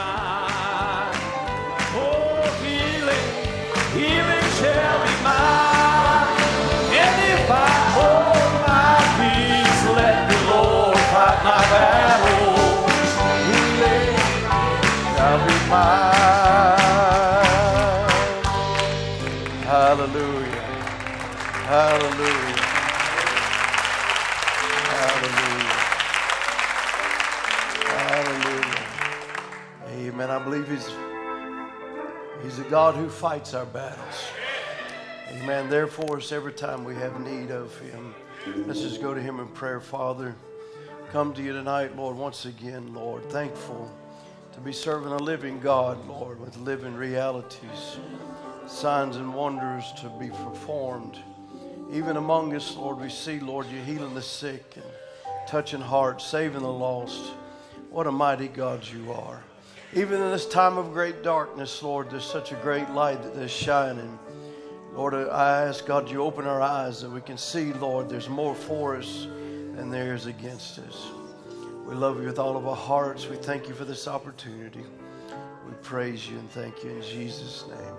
mine. God who fights our battles. Amen. Therefore, us every time we have need of Him, let's just go to Him in prayer. Father, come to you tonight, Lord, once again, Lord. Thankful to be serving a living God, Lord, with living realities, signs and wonders to be performed. Even among us, Lord, we see, Lord, you're healing the sick and touching hearts, saving the lost. What a mighty God you are. Even in this time of great darkness, Lord, there's such a great light that is shining. Lord, I ask God you open our eyes that we can see, Lord, there's more for us than there is against us. We love you with all of our hearts. We thank you for this opportunity. We praise you and thank you in Jesus' name.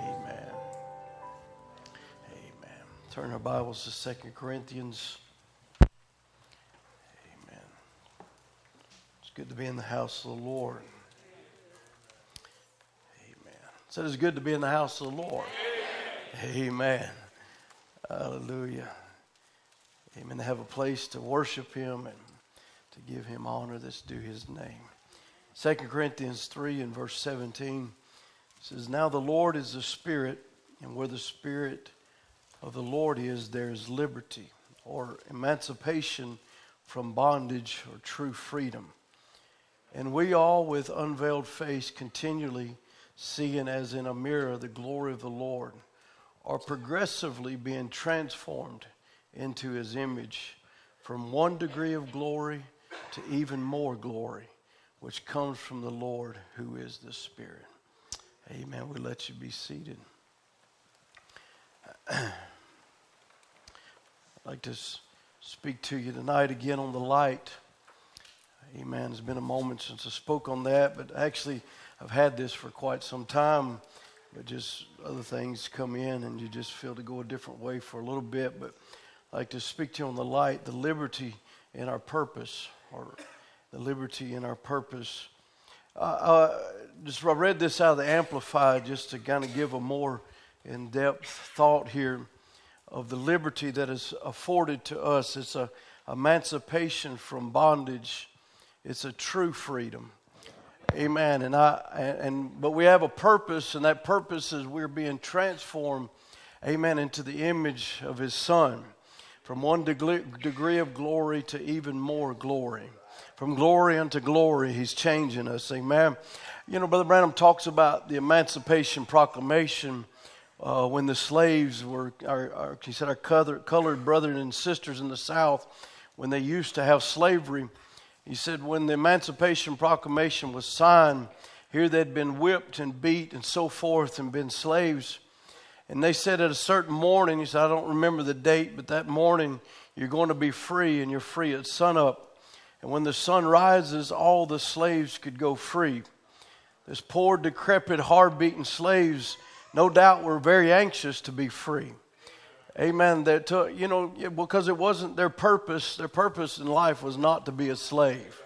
Amen. Amen. Turn our Bibles to Second Corinthians. Amen. It's good to be in the house of the Lord. Amen. So it's good to be in the house of the Lord. Amen. Hallelujah. Amen. To have a place to worship Him and to give Him honor that's due His name. Second Corinthians 3 and verse 17 says, Now the Lord is the Spirit, and where the Spirit of the Lord is, there is liberty or emancipation from bondage or true freedom. And we all, with unveiled face, continually seeing as in a mirror the glory of the Lord, are progressively being transformed into his image from one degree of glory to even more glory, which comes from the Lord who is the Spirit. Amen. We let you be seated. I'd like to speak to you tonight again on the light. Amen. It's been a moment since I spoke on that, but actually, I've had this for quite some time, but just other things come in and you just feel to go a different way for a little bit. But I'd like to speak to you on the light, the liberty in our purpose, or the liberty in our purpose. Uh, uh, just I read this out of the Amplified just to kind of give a more in depth thought here of the liberty that is afforded to us. It's a emancipation from bondage. It's a true freedom. Amen. And I and, but we have a purpose, and that purpose is we're being transformed, amen, into the image of his son. From one degree, degree of glory to even more glory. From glory unto glory, he's changing us. Amen. You know, Brother Branham talks about the Emancipation Proclamation uh, when the slaves were, our, our, he said, our colored brothers and sisters in the South, when they used to have slavery, he said, when the Emancipation Proclamation was signed, here they'd been whipped and beat and so forth and been slaves. And they said at a certain morning, he said, I don't remember the date, but that morning you're going to be free and you're free at sunup. And when the sun rises, all the slaves could go free. This poor, decrepit, hard beaten slaves, no doubt, were very anxious to be free. Amen. That to, you know because it wasn't their purpose. Their purpose in life was not to be a slave.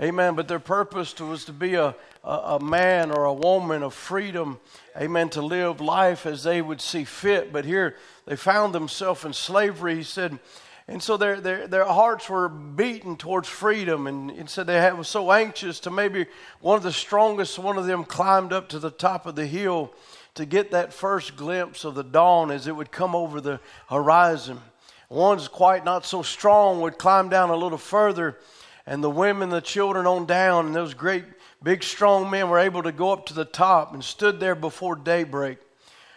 Amen. But their purpose was to be a, a, a, man or a woman of freedom. Amen. To live life as they would see fit. But here they found themselves in slavery. He said, and so their, their, their hearts were beaten towards freedom. And, said they had, were so anxious to maybe one of the strongest, one of them climbed up to the top of the hill to get that first glimpse of the dawn as it would come over the horizon. One's quite not so strong would climb down a little further, and the women, the children on down, and those great big strong men were able to go up to the top and stood there before daybreak.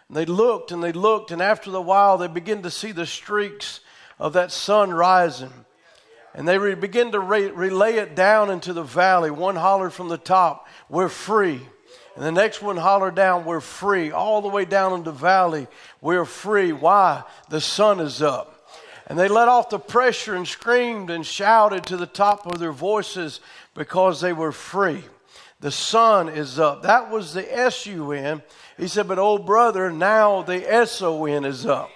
And they looked and they looked, and after the while, they began to see the streaks of that sun rising. And they re- began to re- relay it down into the valley. One hollered from the top, We're free. And the next one hollered down, We're free. All the way down in the valley, we're free. Why? The sun is up. And they let off the pressure and screamed and shouted to the top of their voices because they were free. the sun is up. That was the S U N. He said, but old brother, now the S O N is up.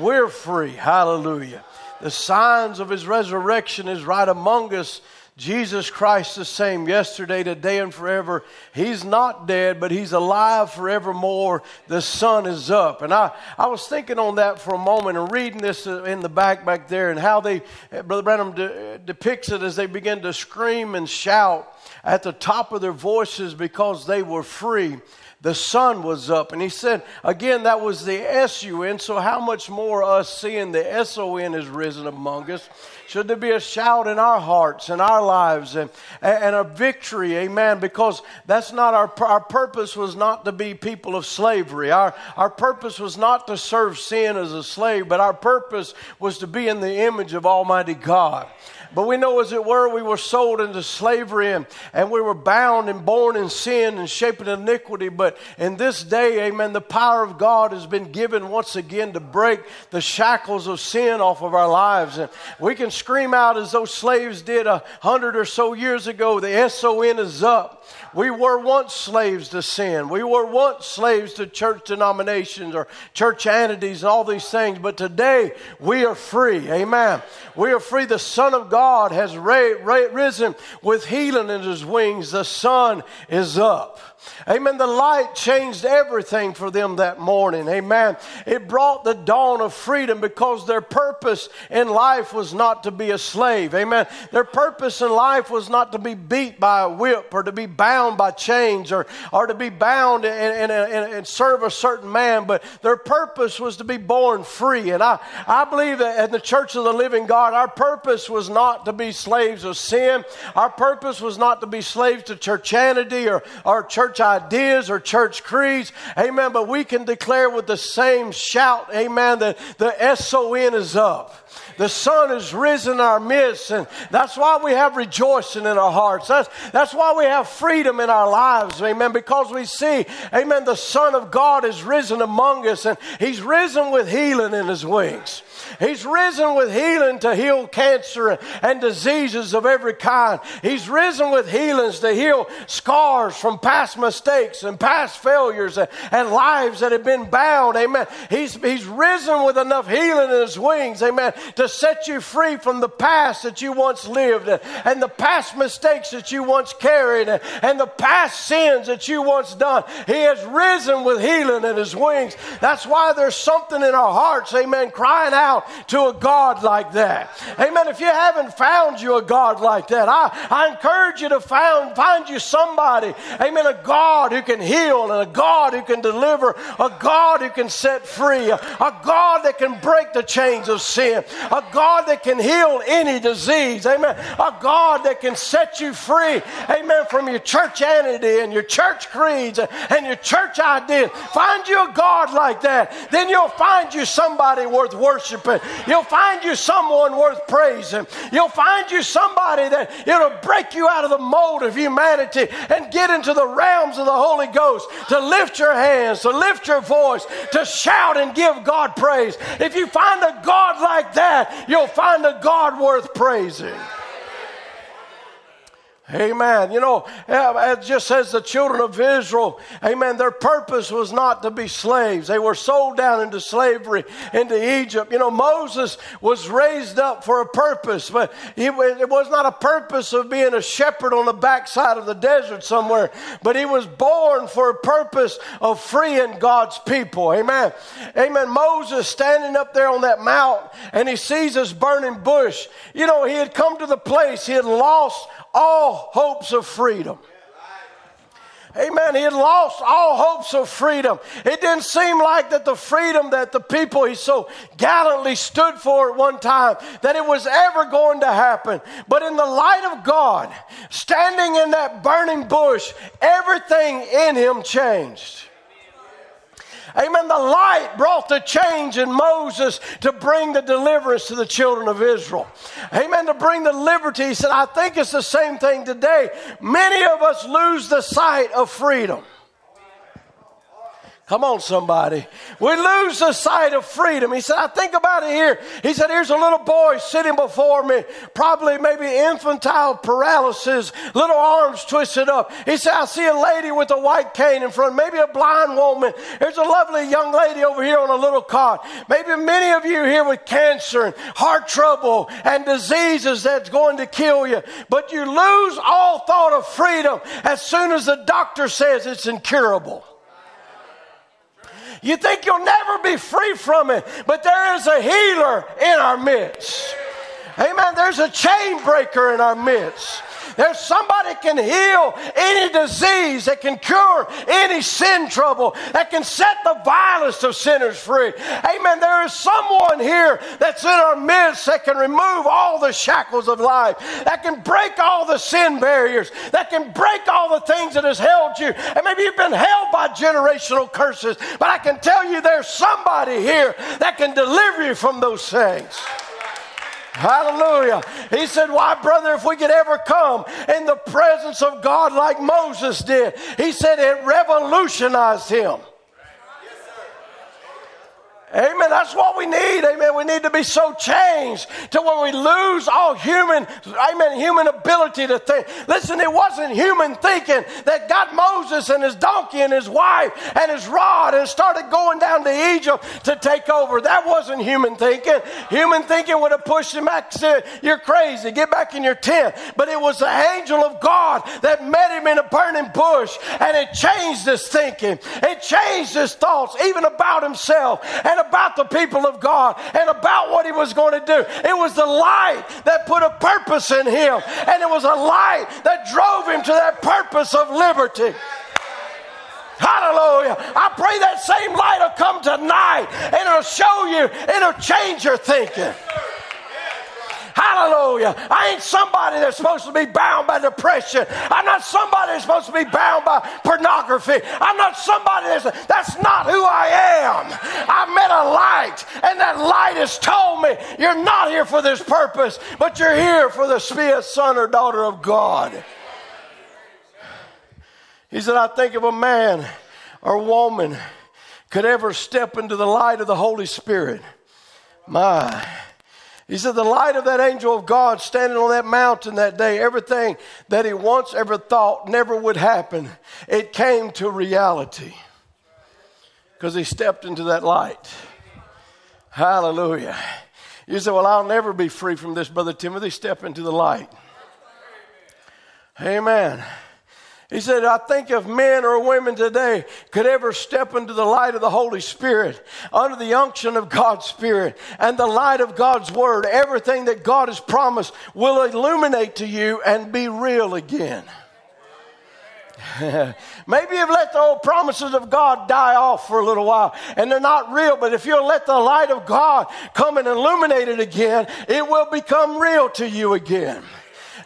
We're free. Hallelujah. The signs of his resurrection is right among us. Jesus Christ the same yesterday, today, and forever. He's not dead, but he's alive forevermore. The sun is up. And I, I was thinking on that for a moment and reading this in the back back there and how they, eh, Brother Branham de, eh, depicts it as they begin to scream and shout at the top of their voices because they were free the sun was up. And he said, again, that was the S U N. So, how much more us seeing the S O N has risen among us? Should there be a shout in our hearts and our lives and, and a victory, amen? Because that's not our, our purpose was not to be people of slavery. Our, our purpose was not to serve sin as a slave, but our purpose was to be in the image of Almighty God. But we know, as it were, we were sold into slavery and, and we were bound and born in sin and shaped in iniquity. But in this day, amen, the power of God has been given once again to break the shackles of sin off of our lives. And we can scream out as those slaves did a hundred or so years ago the SON is up. We were once slaves to sin. We were once slaves to church denominations or church entities and all these things. But today we are free. Amen. We are free. The Son of God has ra- ra- risen with healing in his wings. The sun is up. Amen. The light changed everything for them that morning. Amen. It brought the dawn of freedom because their purpose in life was not to be a slave. Amen. Their purpose in life was not to be beat by a whip or to be bound by chains or, or to be bound and, and, and, and serve a certain man, but their purpose was to be born free. And I, I believe that in the church of the living God, our purpose was not to be slaves of sin. Our purpose was not to be slaves to churchanity or, or church church ideas or church creeds. Amen. But we can declare with the same shout, amen, that the SON is up. The sun is risen in our midst, and that's why we have rejoicing in our hearts. That's, that's why we have freedom in our lives, amen, because we see, amen, the Son of God is risen among us, and He's risen with healing in His wings. He's risen with healing to heal cancer and diseases of every kind. He's risen with healings to heal scars from past mistakes and past failures and, lives that have been bound. Amen. He's, he's risen with enough healing in his wings. Amen. To set you free from the past that you once lived and the past mistakes that you once carried and the past sins that you once done. He has risen with healing in his wings. That's why there's something in our hearts. Amen. Crying out to a God like that. Amen. If you haven't found you a God like that, I, I encourage you to find, find you somebody, amen, a God who can heal and a God who can deliver, a God who can set free, a, a God that can break the chains of sin, a God that can heal any disease, amen, a God that can set you free, amen, from your church entity and your church creeds and your church ideas. Find you a God like that, then you'll find you somebody worth worshiping You'll find you someone worth praising. You'll find you somebody that it'll break you out of the mold of humanity and get into the realms of the Holy Ghost to lift your hands, to lift your voice, to shout and give God praise. If you find a God like that, you'll find a God worth praising. Amen. You know, it just says the children of Israel, amen, their purpose was not to be slaves. They were sold down into slavery into Egypt. You know, Moses was raised up for a purpose, but it was not a purpose of being a shepherd on the backside of the desert somewhere, but he was born for a purpose of freeing God's people. Amen. Amen. Moses standing up there on that mount and he sees this burning bush. You know, he had come to the place, he had lost all hopes of freedom. Amen. He had lost all hopes of freedom. It didn't seem like that the freedom that the people he so gallantly stood for at one time, that it was ever going to happen. But in the light of God, standing in that burning bush, everything in him changed. Amen. The light brought the change in Moses to bring the deliverance to the children of Israel. Amen. To bring the liberty. He said, I think it's the same thing today. Many of us lose the sight of freedom. Come on, somebody. We lose the sight of freedom. He said, I think about it here. He said, Here's a little boy sitting before me, probably maybe infantile paralysis, little arms twisted up. He said, I see a lady with a white cane in front, maybe a blind woman. There's a lovely young lady over here on a little cot. Maybe many of you here with cancer and heart trouble and diseases that's going to kill you. But you lose all thought of freedom as soon as the doctor says it's incurable. You think you'll never be free from it, but there is a healer in our midst. Amen. There's a chain breaker in our midst. There's somebody can heal any disease, that can cure any sin trouble, that can set the vilest of sinners free. Amen. There is someone here that's in our midst that can remove all the shackles of life, that can break all the sin barriers, that can break all the things that has held you. And maybe you've been held by generational curses, but I can tell you there's somebody here that can deliver you from those things. Hallelujah. He said, Why, brother, if we could ever come in the presence of God like Moses did, he said it revolutionized him. Amen. That's what we need. Amen. We need to be so changed to where we lose all human, amen, human ability to think. Listen, it wasn't human thinking that got Moses and his donkey and his wife and his rod and started going down to Egypt to take over. That wasn't human thinking. Human thinking would have pushed him back, said, You're crazy. Get back in your tent. But it was the angel of God that met him in a burning bush and it changed his thinking. It changed his thoughts, even about himself and about the people of God and about what he was going to do. It was the light that put a purpose in him, and it was a light that drove him to that purpose of liberty. Hallelujah. I pray that same light will come tonight and it'll show you, it'll change your thinking. Hallelujah. I ain't somebody that's supposed to be bound by depression. I'm not somebody that's supposed to be bound by pornography. I'm not somebody that's, that's not who I am. I met a light, and that light has told me you're not here for this purpose, but you're here for the spirit son or daughter of God. He said, I think of a man or woman could ever step into the light of the Holy Spirit. My. He said, The light of that angel of God standing on that mountain that day, everything that he once ever thought never would happen, it came to reality because he stepped into that light. Hallelujah. You say, Well, I'll never be free from this, Brother Timothy. Step into the light. Amen. He said, I think if men or women today could ever step into the light of the Holy Spirit, under the unction of God's Spirit and the light of God's Word, everything that God has promised will illuminate to you and be real again. Maybe you've let the old promises of God die off for a little while and they're not real, but if you'll let the light of God come and illuminate it again, it will become real to you again.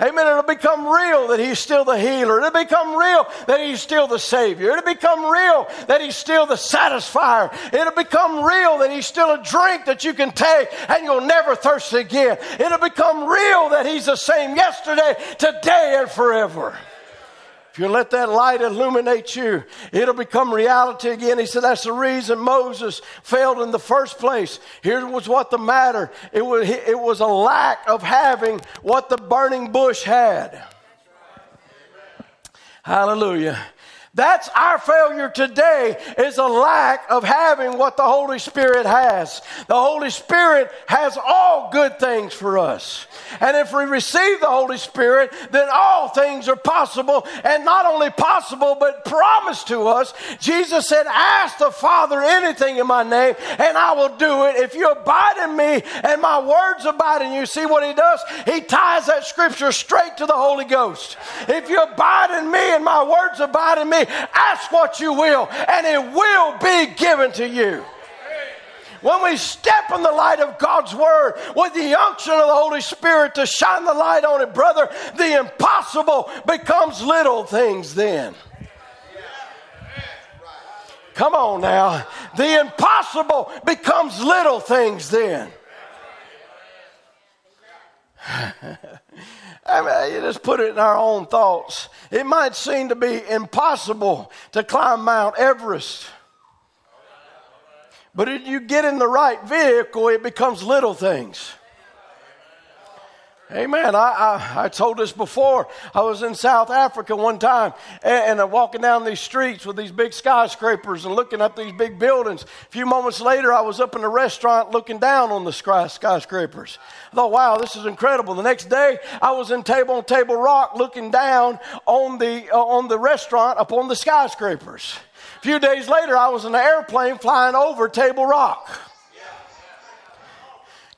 Amen. It'll become real that He's still the healer. It'll become real that He's still the Savior. It'll become real that He's still the satisfier. It'll become real that He's still a drink that you can take and you'll never thirst again. It'll become real that He's the same yesterday, today, and forever. You let that light illuminate you, it'll become reality again. He said that's the reason Moses failed in the first place. Here was what the matter. It was, it was a lack of having what the burning bush had. Hallelujah. That's our failure today is a lack of having what the Holy Spirit has. The Holy Spirit has all good things for us. And if we receive the Holy Spirit, then all things are possible and not only possible, but promised to us. Jesus said, ask the Father anything in my name and I will do it. If you abide in me and my words abide in you, see what he does? He ties that scripture straight to the Holy Ghost. If you abide in me and my words abide in me, Ask what you will, and it will be given to you. When we step in the light of God's Word with the unction of the Holy Spirit to shine the light on it, brother, the impossible becomes little things then. Come on now. The impossible becomes little things then. I mean, let's put it in our own thoughts. It might seem to be impossible to climb Mount Everest. But if you get in the right vehicle, it becomes little things. Amen. I, I, I, told this before. I was in South Africa one time and, and I'm walking down these streets with these big skyscrapers and looking up these big buildings. A few moments later, I was up in a restaurant looking down on the sky, skyscrapers. I thought, wow, this is incredible. The next day, I was in Table on Table Rock looking down on the, uh, on the restaurant up on the skyscrapers. A few days later, I was in an airplane flying over Table Rock.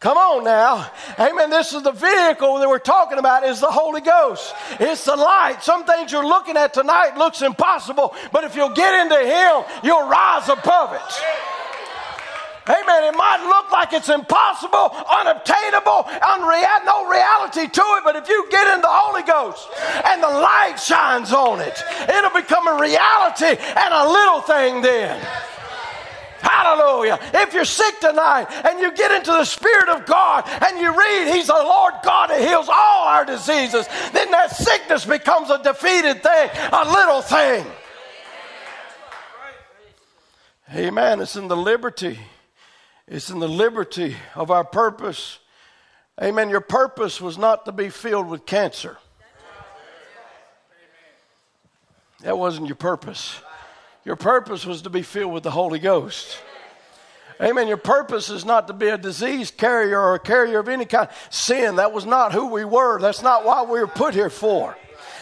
Come on now. Amen. This is the vehicle that we're talking about is the Holy Ghost. It's the light. Some things you're looking at tonight looks impossible, but if you'll get into Him, you'll rise above it. Amen. It might look like it's impossible, unobtainable, unreal, no reality to it, but if you get in the Holy Ghost and the light shines on it, it'll become a reality and a little thing then. Hallelujah. If you're sick tonight and you get into the Spirit of God and you read, He's the Lord God that heals all our diseases, then that sickness becomes a defeated thing, a little thing. Amen. It's in the liberty. It's in the liberty of our purpose. Amen. Your purpose was not to be filled with cancer. That wasn't your purpose. Your purpose was to be filled with the Holy Ghost. Amen. Your purpose is not to be a disease carrier or a carrier of any kind. Sin, that was not who we were. That's not what we were put here for.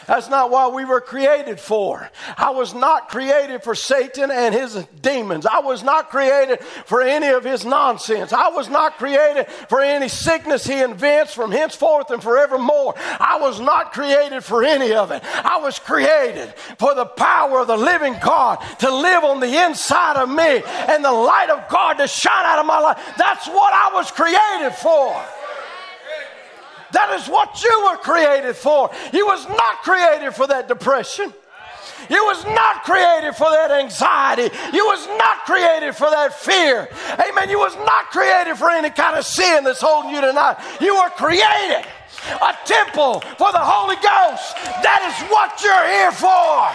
That's not what we were created for. I was not created for Satan and his demons. I was not created for any of his nonsense. I was not created for any sickness he invents from henceforth and forevermore. I was not created for any of it. I was created for the power of the living God to live on the inside of me and the light of God to shine out of my life. That's what I was created for. That is what you were created for. You was not created for that depression. You was not created for that anxiety. You was not created for that fear. Amen. You was not created for any kind of sin that's holding you tonight. You were created a temple for the Holy Ghost. That is what you're here for.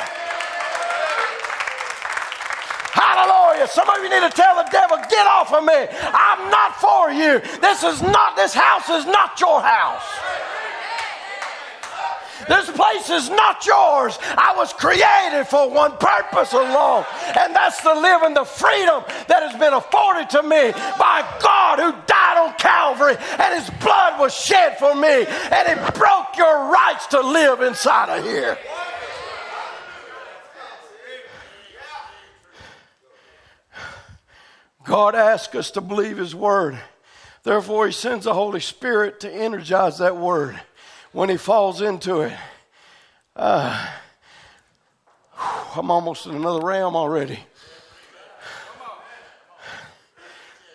Hallelujah. Some of you need to tell the devil, get off of me. I'm not for you. This is not, this house is not your house. This place is not yours. I was created for one purpose alone, and that's to live in the freedom that has been afforded to me by God who died on Calvary, and his blood was shed for me, and it broke your rights to live inside of here. God asks us to believe His Word. Therefore, He sends the Holy Spirit to energize that Word when He falls into it. Uh, I'm almost in another realm already.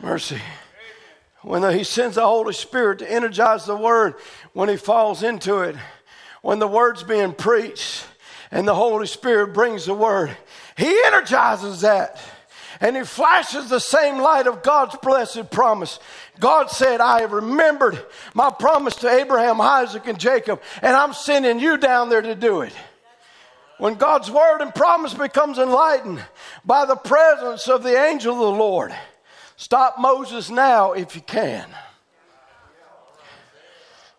Mercy. When the, He sends the Holy Spirit to energize the Word, when He falls into it, when the Word's being preached, and the Holy Spirit brings the Word, He energizes that and he flashes the same light of God's blessed promise. God said, I have remembered my promise to Abraham, Isaac, and Jacob, and I'm sending you down there to do it. When God's word and promise becomes enlightened by the presence of the angel of the Lord, stop Moses now if you can.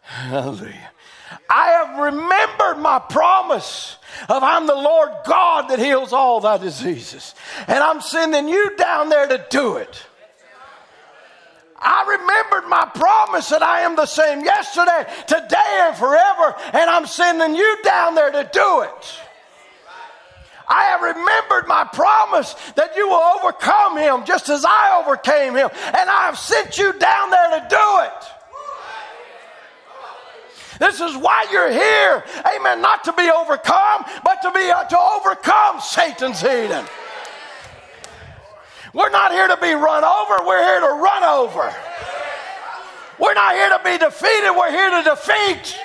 Hallelujah. I have remembered my promise of I'm the Lord God that heals all thy diseases. And I'm sending you down there to do it. I remembered my promise that I am the same yesterday, today, and forever, and I'm sending you down there to do it. I have remembered my promise that you will overcome him just as I overcame him, and I have sent you down there to do it. This is why you're here. Amen. Not to be overcome, but to be uh, to overcome Satan's Eden. We're not here to be run over, we're here to run over. We're not here to be defeated, we're here to defeat.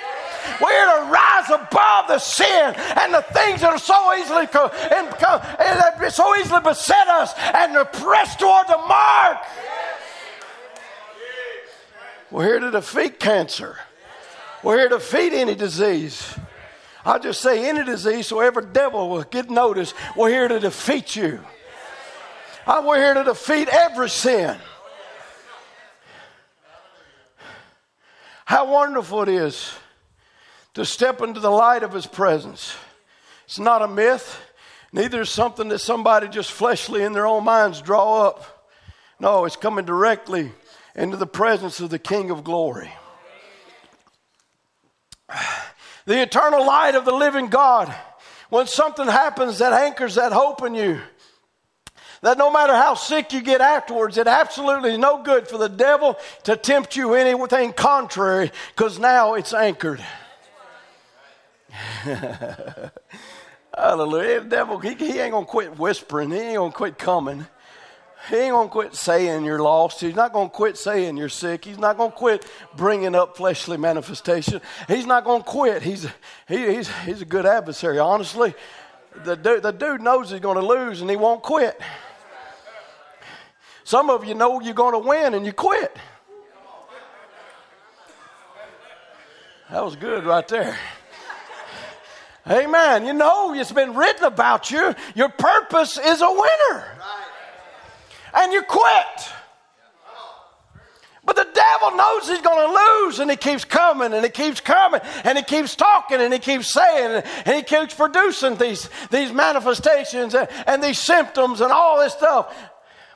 We're here to rise above the sin and the things that are so easily co- and, co- and that so easily beset us and to press toward the mark. We're here to defeat cancer. We're here to defeat any disease. I'll just say any disease so every devil will get notice. We're here to defeat you. I, we're here to defeat every sin. How wonderful it is to step into the light of His presence. It's not a myth, neither is something that somebody just fleshly in their own minds draw up. No, it's coming directly into the presence of the King of glory. The eternal light of the living God. When something happens that anchors that hope in you, that no matter how sick you get afterwards, it absolutely is no good for the devil to tempt you anything contrary because now it's anchored. Hallelujah. The devil, he, he ain't going to quit whispering. He ain't going to quit coming. He ain't going to quit saying you're lost. He's not going to quit saying you're sick. He's not going to quit bringing up fleshly manifestation. He's not going to quit. He's, he, he's, he's a good adversary, honestly. The dude, the dude knows he's going to lose and he won't quit. Some of you know you're going to win and you quit. That was good right there. Amen. You know, it's been written about you. Your purpose is a winner and you quit. But the devil knows he's going to lose, and he keeps coming, and he keeps coming, and he keeps talking, and he keeps saying, and he keeps producing these, these manifestations and, and these symptoms and all this stuff.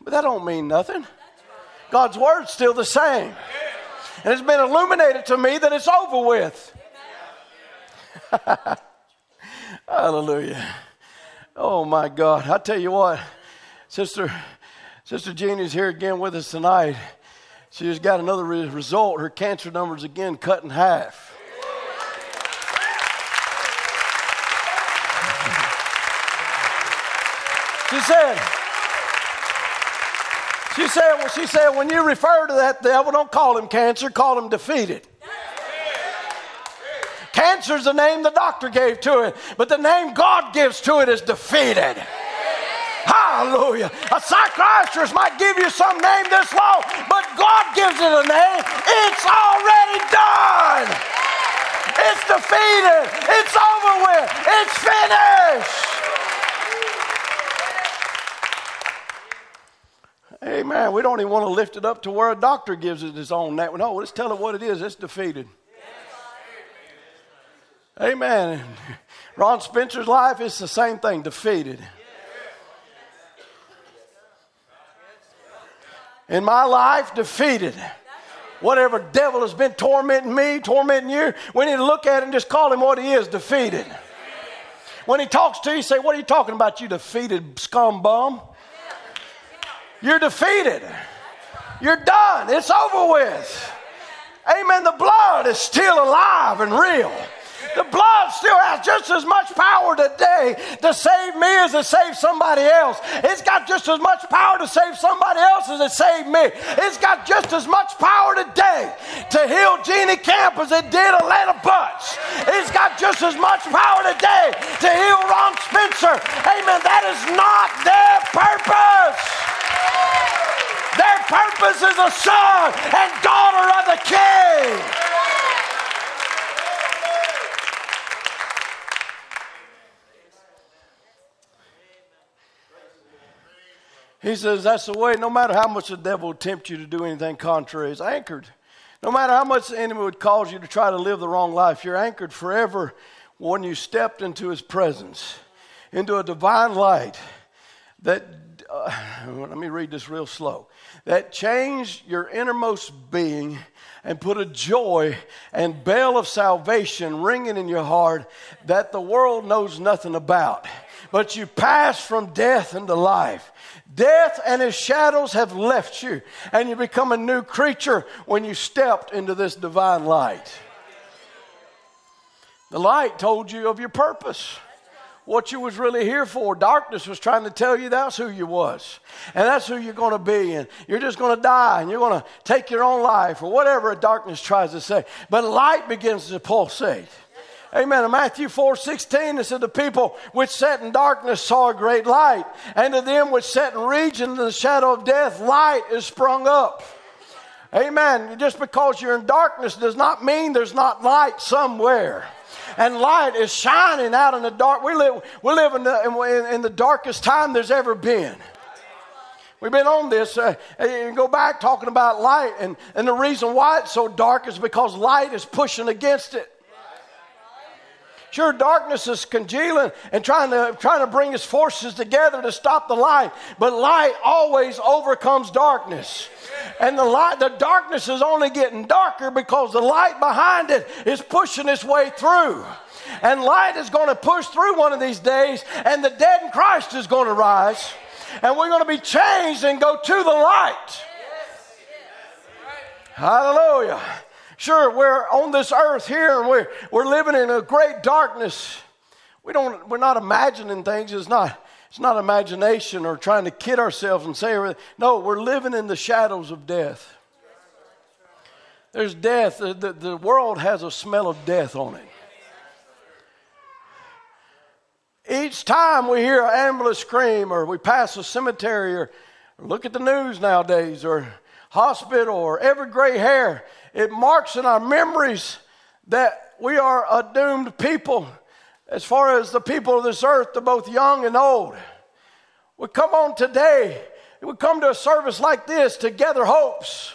But that don't mean nothing. God's word's still the same. And it's been illuminated to me that it's over with. Hallelujah. Oh my God. I tell you what, Sister Sister Jeannie's here again with us tonight. She has got another result. Her cancer numbers again cut in half. She said, she said, well, she said, when you refer to that devil, don't call him cancer, call him defeated. Cancer's the name the doctor gave to it, but the name God gives to it is defeated. Hallelujah. A psychiatrist might give you some name this long, but God gives it a name. It's already done. It's defeated. It's over with. It's finished. Amen. We don't even want to lift it up to where a doctor gives it his own name. No, let's tell it what it is. It's defeated. Amen. Ron Spencer's life is the same thing defeated. In my life defeated. Whatever devil has been tormenting me, tormenting you, we need to look at and just call him what he is defeated. When he talks to you, say, What are you talking about, you defeated scum bum? You're defeated. You're done. It's over with. Amen. The blood is still alive and real. The blood still has just as much power today to save me as to save somebody else. It's got just as much power to save somebody else as it saved me. It's got just as much power today to heal Jeannie Camp as it did Atlanta Butts. It's got just as much power today to heal Ron Spencer. Amen. That is not their purpose. Their purpose is a son and daughter of the King. He says that's the way, no matter how much the devil would tempt you to do anything contrary, it's anchored. No matter how much the enemy would cause you to try to live the wrong life, you're anchored forever when you stepped into his presence, into a divine light that, uh, let me read this real slow, that changed your innermost being and put a joy and bell of salvation ringing in your heart that the world knows nothing about. But you pass from death into life. Death and his shadows have left you, and you become a new creature when you stepped into this divine light. The light told you of your purpose, what you was really here for. Darkness was trying to tell you that's who you was, and that's who you're going to be, and you're just going to die, and you're going to take your own life, or whatever darkness tries to say. But light begins to pulsate. Amen. In Matthew 4 16, it said, The people which sat in darkness saw a great light, and to them which sat in region in the shadow of death, light is sprung up. Amen. Just because you're in darkness does not mean there's not light somewhere. And light is shining out in the dark. We live, we live in, the, in, in the darkest time there's ever been. We've been on this. Uh, and go back talking about light, and, and the reason why it's so dark is because light is pushing against it. Sure, darkness is congealing and trying to, trying to bring his forces together to stop the light, but light always overcomes darkness. And the light, the darkness is only getting darker because the light behind it is pushing its way through. And light is going to push through one of these days, and the dead in Christ is going to rise. And we're going to be changed and go to the light. Hallelujah. Sure, we're on this earth here and we're, we're living in a great darkness. We don't, we're not imagining things. It's not, it's not imagination or trying to kid ourselves and say. No, we're living in the shadows of death. There's death. The, the, the world has a smell of death on it. Each time we hear an ambulance scream or we pass a cemetery or look at the news nowadays or hospital or every gray hair, it marks in our memories that we are a doomed people as far as the people of this earth, the both young and old. We come on today, we come to a service like this to gather hopes.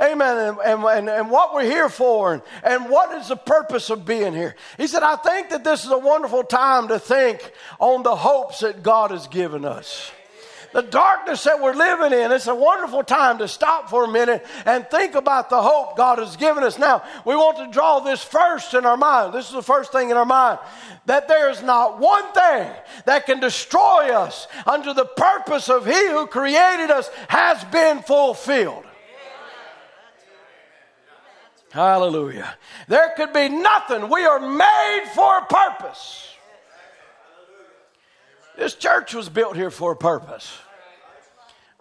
Amen. And, and, and, what we're here for, and, and what is the purpose of being here. He said, I think that this is a wonderful time to think on the hopes that God has given us the darkness that we're living in, it's a wonderful time to stop for a minute and think about the hope God has given us. Now, we want to draw this first in our mind. This is the first thing in our mind that there is not one thing that can destroy us under the purpose of He who created us has been fulfilled. Hallelujah. There could be nothing. We are made for a purpose. This church was built here for a purpose.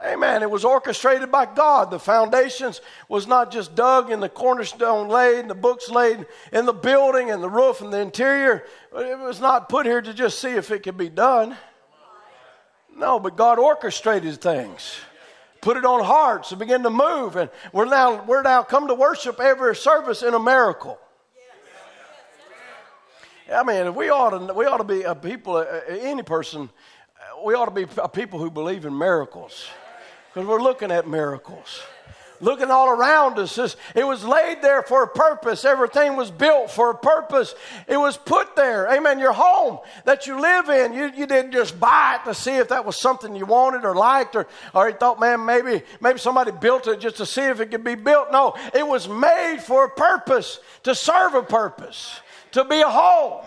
Amen. It was orchestrated by God. The foundations was not just dug and the cornerstone laid and the books laid in the building and the roof and the interior. It was not put here to just see if it could be done. No, but God orchestrated things. Put it on hearts and begin to move. And we're now, we're now come to worship every service in a miracle. I mean, we ought to, we ought to be a people, any person, we ought to be a people who believe in miracles because we're looking at miracles. Looking all around us, it was laid there for a purpose. Everything was built for a purpose. It was put there. Amen. Your home that you live in, you, you didn't just buy it to see if that was something you wanted or liked, or, or you thought, man, maybe, maybe somebody built it just to see if it could be built. No, it was made for a purpose, to serve a purpose, to be a home.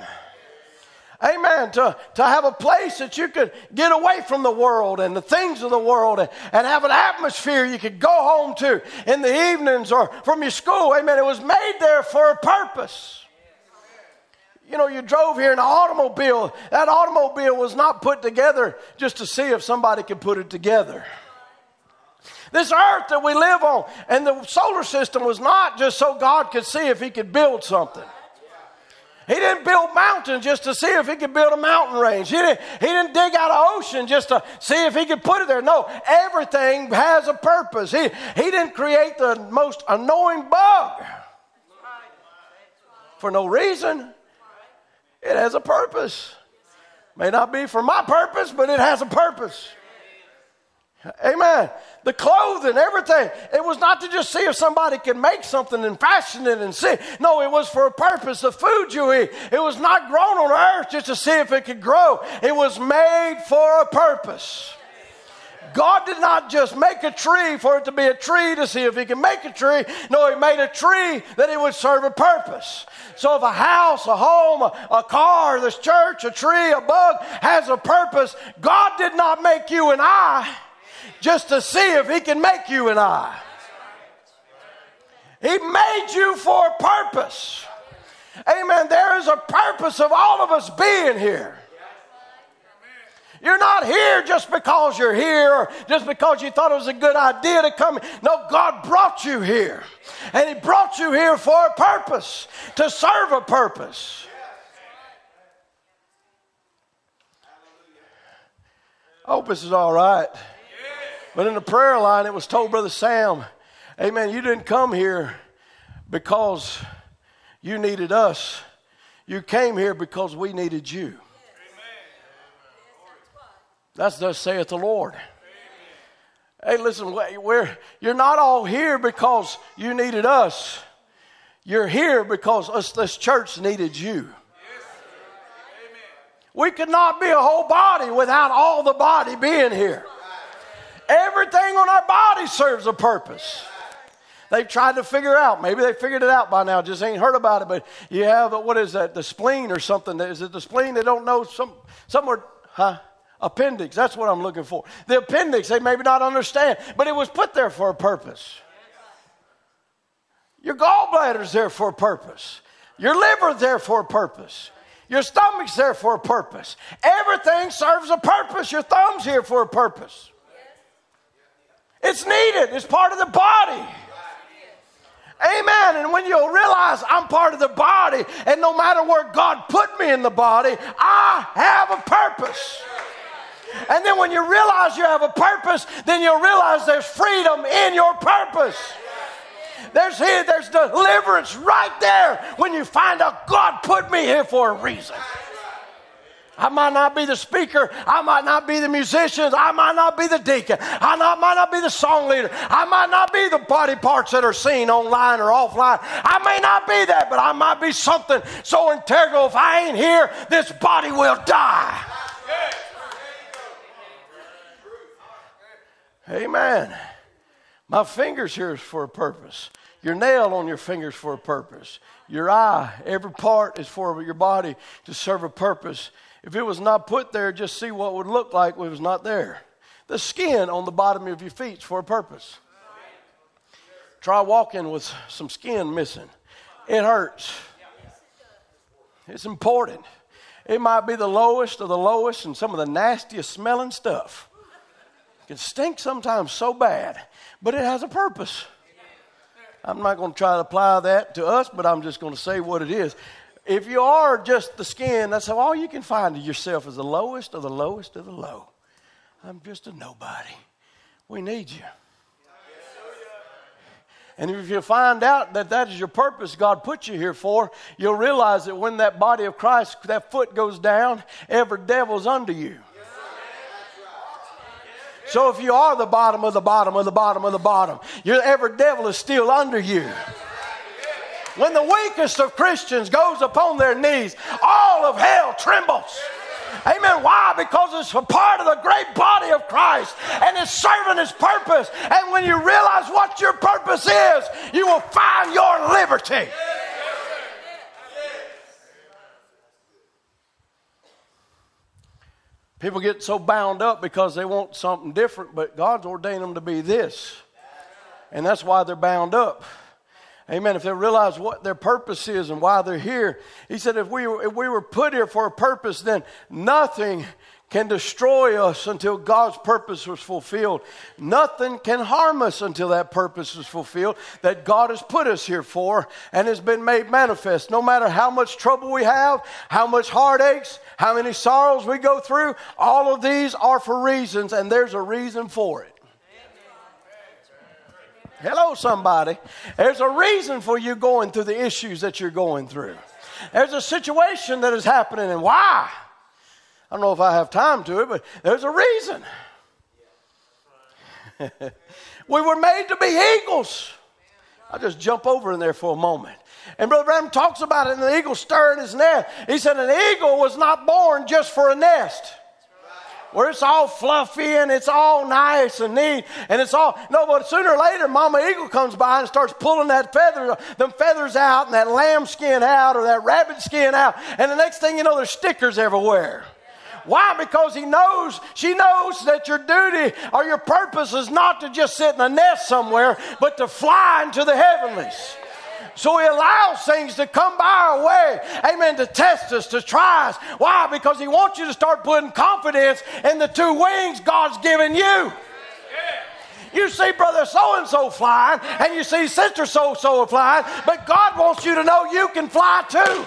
Amen. To, to have a place that you could get away from the world and the things of the world and, and have an atmosphere you could go home to in the evenings or from your school. Amen. It was made there for a purpose. You know, you drove here in an automobile. That automobile was not put together just to see if somebody could put it together. This earth that we live on and the solar system was not just so God could see if He could build something. He didn't build mountains just to see if he could build a mountain range. He didn't, he didn't dig out an ocean just to see if he could put it there. No, everything has a purpose. He, he didn't create the most annoying bug for no reason. It has a purpose. May not be for my purpose, but it has a purpose. Amen. The clothing, everything. It was not to just see if somebody could make something and fashion it and see. No, it was for a purpose. The food you eat, it was not grown on earth just to see if it could grow. It was made for a purpose. God did not just make a tree for it to be a tree to see if he can make a tree. No, he made a tree that it would serve a purpose. So if a house, a home, a, car, this church, a tree, a bug has a purpose, God did not make you and I just to see if He can make you and I. He made you for a purpose. Amen. There is a purpose of all of us being here. You're not here just because you're here or just because you thought it was a good idea to come. No, God brought you here. And He brought you here for a purpose, to serve a purpose. I hope this is all right. But in the prayer line, it was told Brother Sam, Amen, you didn't come here because you needed us. You came here because we needed you. That's thus saith the Lord. Hey, listen, we're, you're not all here because you needed us. You're here because us, this church needed you. We could not be a whole body without all the body being here. Everything on our body serves a purpose. They've tried to figure out. Maybe they figured it out by now. Just ain't heard about it. But you have what is that? The spleen or something? Is it the spleen? They don't know. Some somewhere, huh? Appendix. That's what I'm looking for. The appendix. They maybe not understand, but it was put there for a purpose. Your gallbladder's there for a purpose. Your liver's there for a purpose. Your stomach's there for a purpose. Everything serves a purpose. Your thumb's here for a purpose. It's needed. It's part of the body. Amen. And when you realize I'm part of the body, and no matter where God put me in the body, I have a purpose. And then when you realize you have a purpose, then you'll realize there's freedom in your purpose. There's here, there's deliverance right there when you find out God put me here for a reason. I might not be the speaker. I might not be the musicians. I might not be the deacon. I not, might not be the song leader. I might not be the body parts that are seen online or offline. I may not be that, but I might be something so integral. If I ain't here, this body will die. Amen. My fingers here is for a purpose. Your nail on your fingers for a purpose. Your eye, every part is for your body to serve a purpose. If it was not put there, just see what would look like when it was not there. The skin on the bottom of your feet is for a purpose. Try walking with some skin missing. It hurts. It's important. It might be the lowest of the lowest and some of the nastiest smelling stuff. It can stink sometimes so bad, but it has a purpose. I'm not going to try to apply that to us, but I'm just going to say what it is. If you are just the skin, that's all you can find of yourself is the lowest of the lowest of the low. I'm just a nobody. We need you. And if you find out that that is your purpose God put you here for, you'll realize that when that body of Christ, that foot goes down, every devil's under you. So if you are the bottom of the bottom of the bottom of the bottom, every devil is still under you. When the weakest of Christians goes upon their knees, all of hell trembles. Amen. Why? Because it's a part of the great body of Christ and it's serving its purpose. And when you realize what your purpose is, you will find your liberty. People get so bound up because they want something different, but God's ordained them to be this. And that's why they're bound up. Amen. If they realize what their purpose is and why they're here, he said, if we, if we were put here for a purpose, then nothing can destroy us until God's purpose was fulfilled. Nothing can harm us until that purpose is fulfilled that God has put us here for and has been made manifest. No matter how much trouble we have, how much heartaches, how many sorrows we go through, all of these are for reasons, and there's a reason for it. Hello, somebody. There's a reason for you going through the issues that you're going through. There's a situation that is happening, and why? I don't know if I have time to it, but there's a reason. we were made to be eagles. I'll just jump over in there for a moment. And Brother Branham talks about it in the eagle stirring his nest. He said an eagle was not born just for a nest where it's all fluffy and it's all nice and neat and it's all no but sooner or later mama eagle comes by and starts pulling that feather them feathers out and that lamb skin out or that rabbit skin out and the next thing you know there's stickers everywhere why? Because he knows, she knows that your duty or your purpose is not to just sit in a nest somewhere, but to fly into the heavenlies. So he allows things to come by our way, amen, to test us, to try us. Why? Because he wants you to start putting confidence in the two wings God's given you. You see brother so and so flying, and you see sister so so flying, but God wants you to know you can fly too.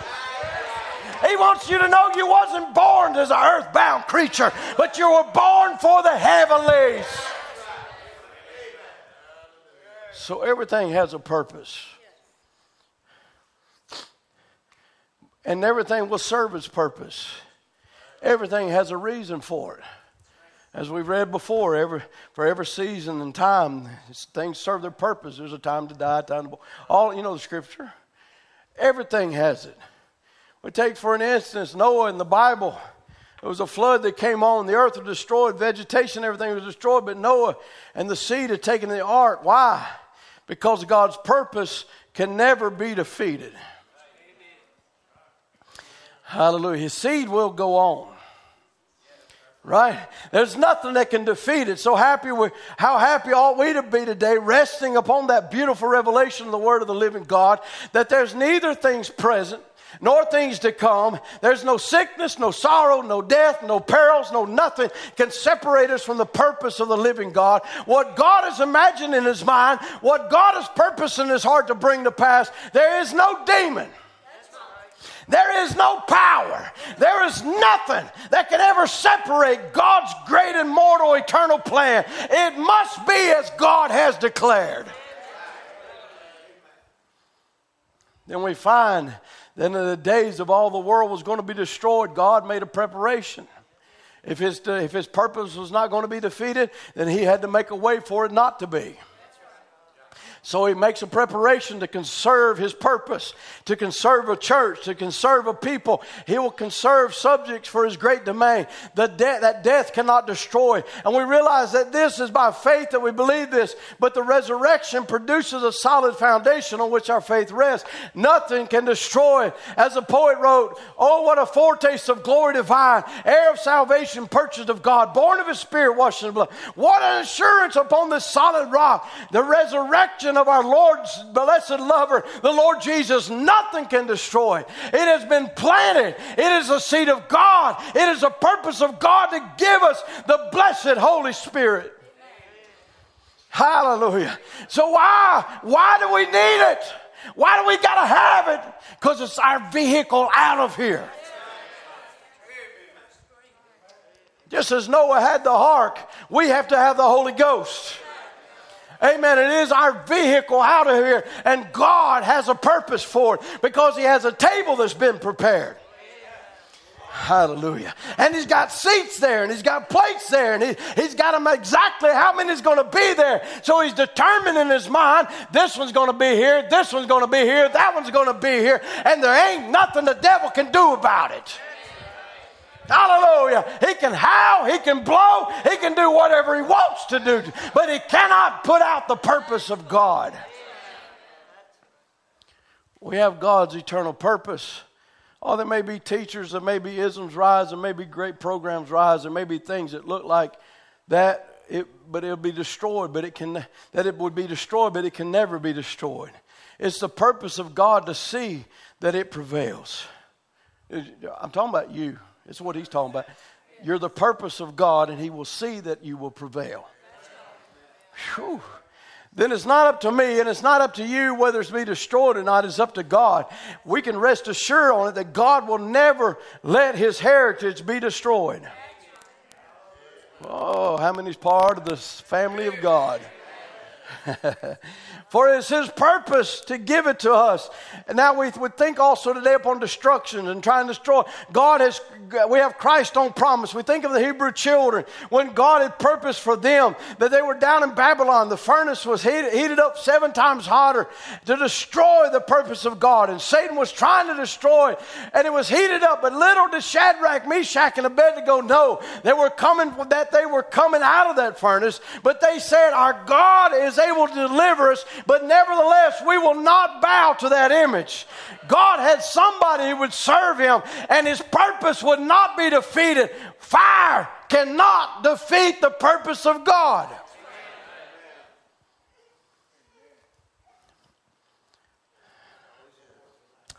He wants you to know you wasn't born as an earthbound creature, but you were born for the heavenlies. So everything has a purpose. And everything will serve its purpose. Everything has a reason for it. As we've read before, every, for every season and time, things serve their purpose. There's a time to die, time to all you know the scripture. Everything has it. We take for an instance Noah in the Bible. There was a flood that came on. The earth was destroyed, vegetation, everything was destroyed. But Noah and the seed had taken the ark. Why? Because God's purpose can never be defeated. Hallelujah. His seed will go on. Right? There's nothing that can defeat it. So happy we, how happy ought we to be today, resting upon that beautiful revelation of the Word of the living God, that there's neither things present nor things to come. There's no sickness, no sorrow, no death, no perils, no nothing can separate us from the purpose of the living God. What God has imagined in his mind, what God has purposed in his heart to bring to pass, there is no demon there is no power. There is nothing that can ever separate God's great immortal eternal plan. It must be as God has declared. Then we find that in the days of all the world was going to be destroyed, God made a preparation. If his, if his purpose was not going to be defeated, then he had to make a way for it not to be. So he makes a preparation to conserve his purpose, to conserve a church, to conserve a people. He will conserve subjects for his great domain. The de- that death cannot destroy. And we realize that this is by faith that we believe this, but the resurrection produces a solid foundation on which our faith rests. Nothing can destroy. As the poet wrote, Oh, what a foretaste of glory divine, heir of salvation, purchased of God, born of his spirit, washed in blood. What an assurance upon this solid rock. The resurrection of our Lord's blessed lover, the Lord Jesus, nothing can destroy. It has been planted. It is the seed of God. It is the purpose of God to give us the blessed Holy Spirit. Hallelujah. So why? Why do we need it? Why do we got to have it? Because it's our vehicle out of here. Just as Noah had the ark, we have to have the Holy Ghost. Amen. It is our vehicle out of here. And God has a purpose for it because He has a table that's been prepared. Hallelujah. And he's got seats there and he's got plates there and he, he's got them exactly how many is going to be there. So he's determined in his mind this one's going to be here, this one's going to be here, that one's going to be here, and there ain't nothing the devil can do about it. Hallelujah. He can howl, he can blow, he can do whatever he wants to do, but he cannot put out the purpose of God. We have God's eternal purpose. Oh, there may be teachers, there may be isms rise, there may be great programs rise, there may be things that look like that, it, but it'll be destroyed, but it can that it would be destroyed, but it can never be destroyed. It's the purpose of God to see that it prevails. I'm talking about you. It's what he's talking about. You're the purpose of God, and he will see that you will prevail. Whew. Then it's not up to me, and it's not up to you whether it's be destroyed or not. It's up to God. We can rest assured on it that God will never let his heritage be destroyed. Oh, how many's part of the family of God? For it's His purpose to give it to us. And now we would think also today upon destruction and trying to destroy. God has, we have Christ on promise. We think of the Hebrew children when God had purpose for them that they were down in Babylon. The furnace was heated, heated up seven times hotter to destroy the purpose of God. And Satan was trying to destroy it. And it was heated up. But little did Shadrach, Meshach, and Abednego know they were coming, that they were coming out of that furnace. But they said, Our God is able to deliver us, but nevertheless, we will not bow to that image. God had somebody who would serve him, and his purpose would not be defeated. Fire cannot defeat the purpose of God.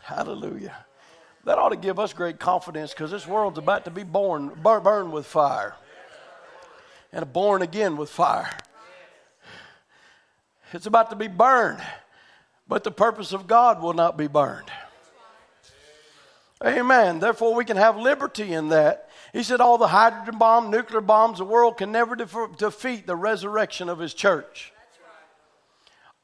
Hallelujah. That ought to give us great confidence because this world's about to be born, burned with fire and born again with fire. It's about to be burned, but the purpose of God will not be burned. Amen. Therefore, we can have liberty in that. He said, All the hydrogen bomb, nuclear bombs, the world can never def- defeat the resurrection of his church.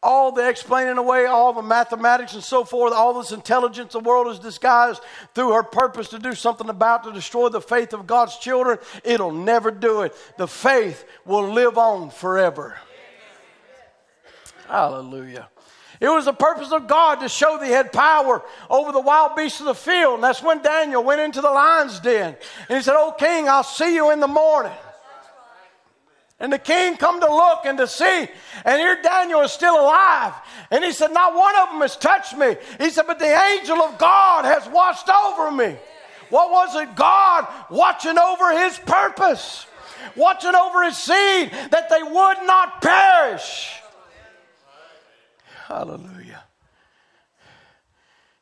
all the explaining away, all the mathematics and so forth, all this intelligence the world is disguised through her purpose to do something about to destroy the faith of God's children, it'll never do it. The faith will live on forever. Hallelujah. It was the purpose of God to show that he had power over the wild beasts of the field. And that's when Daniel went into the lion's den. And he said, Oh, king, I'll see you in the morning. And the king come to look and to see. And here Daniel is still alive. And he said, Not one of them has touched me. He said, But the angel of God has watched over me. What was it? God watching over his purpose, watching over his seed that they would not perish. Hallelujah.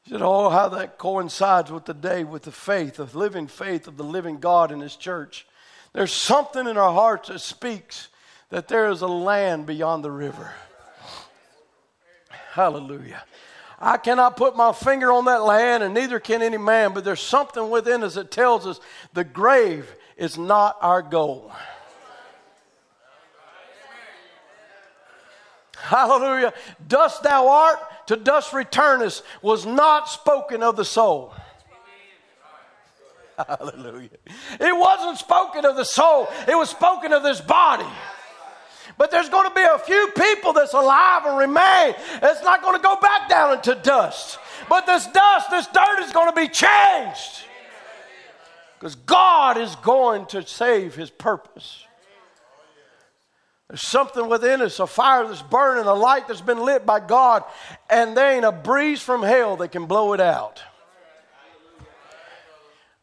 He said, Oh, how that coincides with the day, with the faith, the living faith of the living God in His church. There's something in our hearts that speaks that there is a land beyond the river. Hallelujah. I cannot put my finger on that land, and neither can any man, but there's something within us that tells us the grave is not our goal. Hallelujah. Dust thou art, to dust returnest, was not spoken of the soul. Hallelujah. It wasn't spoken of the soul, it was spoken of this body. But there's going to be a few people that's alive and remain It's not going to go back down into dust. But this dust, this dirt is going to be changed. Because God is going to save his purpose. There's something within us, a fire that's burning, a light that's been lit by God, and there ain't a breeze from hell that can blow it out.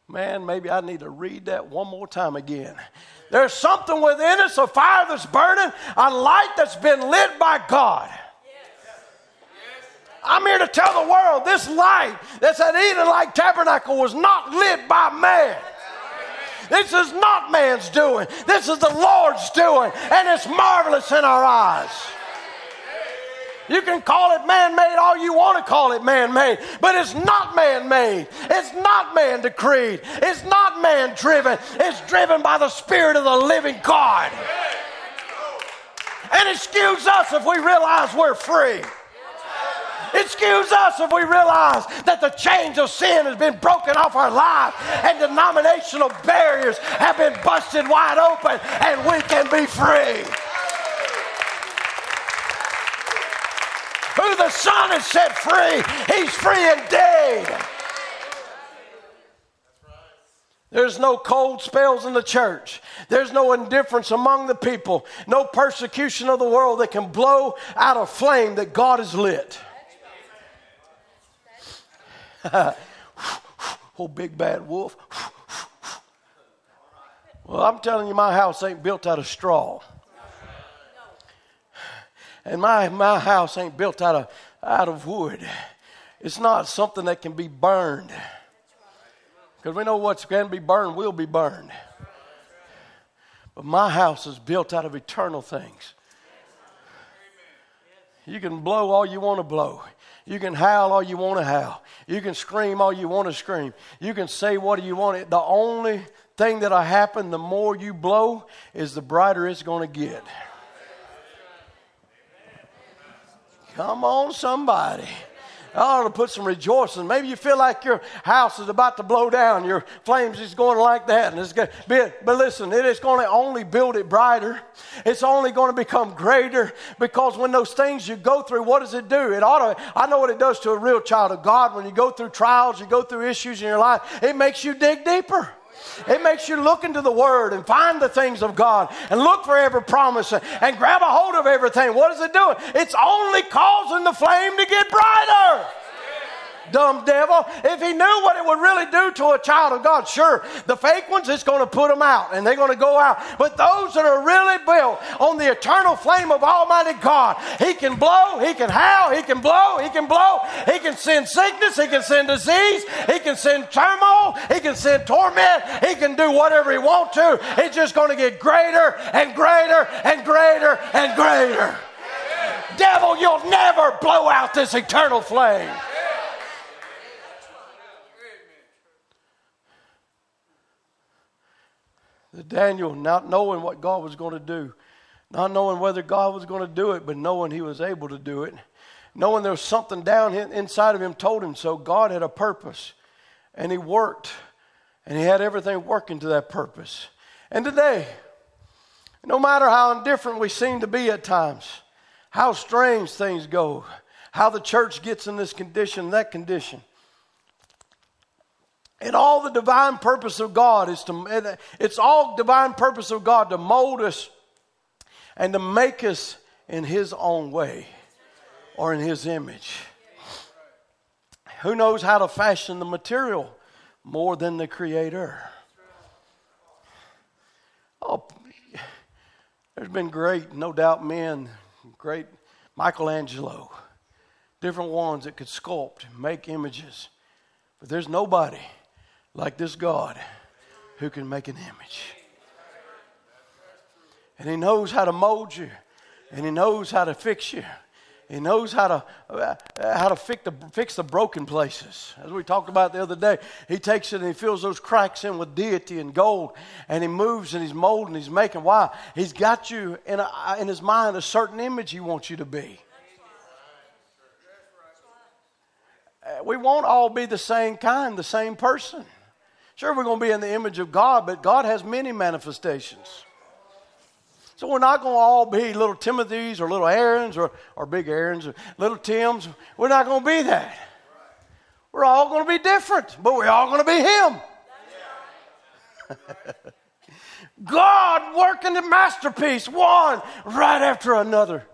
Man, maybe I need to read that one more time again. There's something within us, a fire that's burning, a light that's been lit by God. I'm here to tell the world this light that's at Eden like Tabernacle was not lit by man. This is not man's doing. This is the Lord's doing, and it's marvelous in our eyes. You can call it man made all you want to call it man made, but it's not man made. It's not man decreed. It's not man driven. It's driven by the Spirit of the living God. And excuse us if we realize we're free. Excuse us if we realize that the chains of sin has been broken off our life and denominational barriers have been busted wide open and we can be free. Who the Son has set free, he's free indeed. There's no cold spells in the church. There's no indifference among the people. No persecution of the world that can blow out a flame that God has lit. oh, big bad wolf. well, I'm telling you, my house ain't built out of straw. And my, my house ain't built out of, out of wood. It's not something that can be burned. Because we know what's going to be burned will be burned. But my house is built out of eternal things. You can blow all you want to blow. You can howl all you want to howl. You can scream all you want to scream. You can say what you want. The only thing that'll happen, the more you blow, is the brighter it's going to get. Come on, somebody. I ought to put some rejoicing. Maybe you feel like your house is about to blow down. Your flames is going like that. And it's going to but listen, it is going to only build it brighter. It's only going to become greater because when those things you go through, what does it do? It ought to, I know what it does to a real child of God. When you go through trials, you go through issues in your life, it makes you dig deeper. It makes you look into the Word and find the things of God and look for every promise and, grab a hold of everything. What is it doing? It's only causing the flame to get brighter dumb devil. If he knew what it would really do to a child of God, sure, the fake ones, it's going to put them out and they're going to go out. But those that are really built on the eternal flame of Almighty God, he can blow, he can howl, he can blow, he can blow, he can send sickness, he can send disease, he can send turmoil, he can send torment, he can do whatever he wants to. It's just going to get greater and greater and greater and greater. Devil, you'll never blow out this eternal flame. Daniel, not knowing what God was going to do, not knowing whether God was going to do it, but knowing He was able to do it. Knowing there was something down inside of him told him so. God had a purpose, and He worked, and He had everything working to that purpose. And today, no matter how indifferent we seem to be at times, how strange things go, how the church gets in this condition, that condition, and all the divine purpose of God is to, it's all divine purpose of God to mold us and to make us in His own way or in His image. Who knows how to fashion the material more than the Creator? Oh, there's been great, no doubt, men, great Michelangelo, different ones that could sculpt, make images. But there's nobody like this God who can make an image. And He knows how to mold you, and He knows how to fix you. He knows how to uh, how to fix the fix the broken places. As we talked about the other day, he takes it and he fills those cracks in with deity and gold, and he moves and he's molding, he's making. Why? He's got you in a, in his mind a certain image he wants you to be. Uh, we won't all be the same kind, the same person. Sure, we're going to be in the image of God, but God has many manifestations. So we're not going to all be little Timothys or little Aarons or, or big Aarons or little Tims. We're not going to be that. We're all going to be different, but we're all going to be Him. God working the masterpiece, one right after another.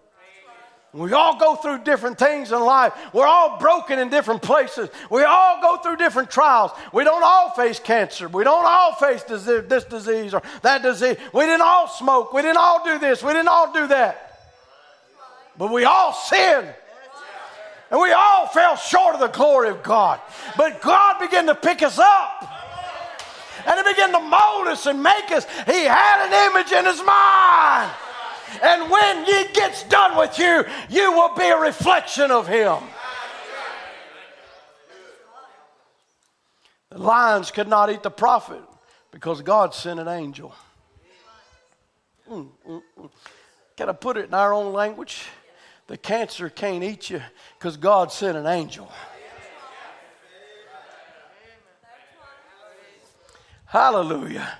We all go through different things in life. We're all broken in different places. We all go through different trials. We don't all face cancer. We don't all face this disease or that disease. We didn't all smoke. We didn't all do this. We didn't all do that. But we all sinned. And we all fell short of the glory of God. But God began to pick us up. And He began to mold us and make us. He had an image in His mind. And when He gets done with you, you will be a reflection of Him. The lions could not eat the prophet because God sent an angel. Mm, mm, mm. Can I put it in our own language? The cancer can't eat you because God sent an angel. Hallelujah.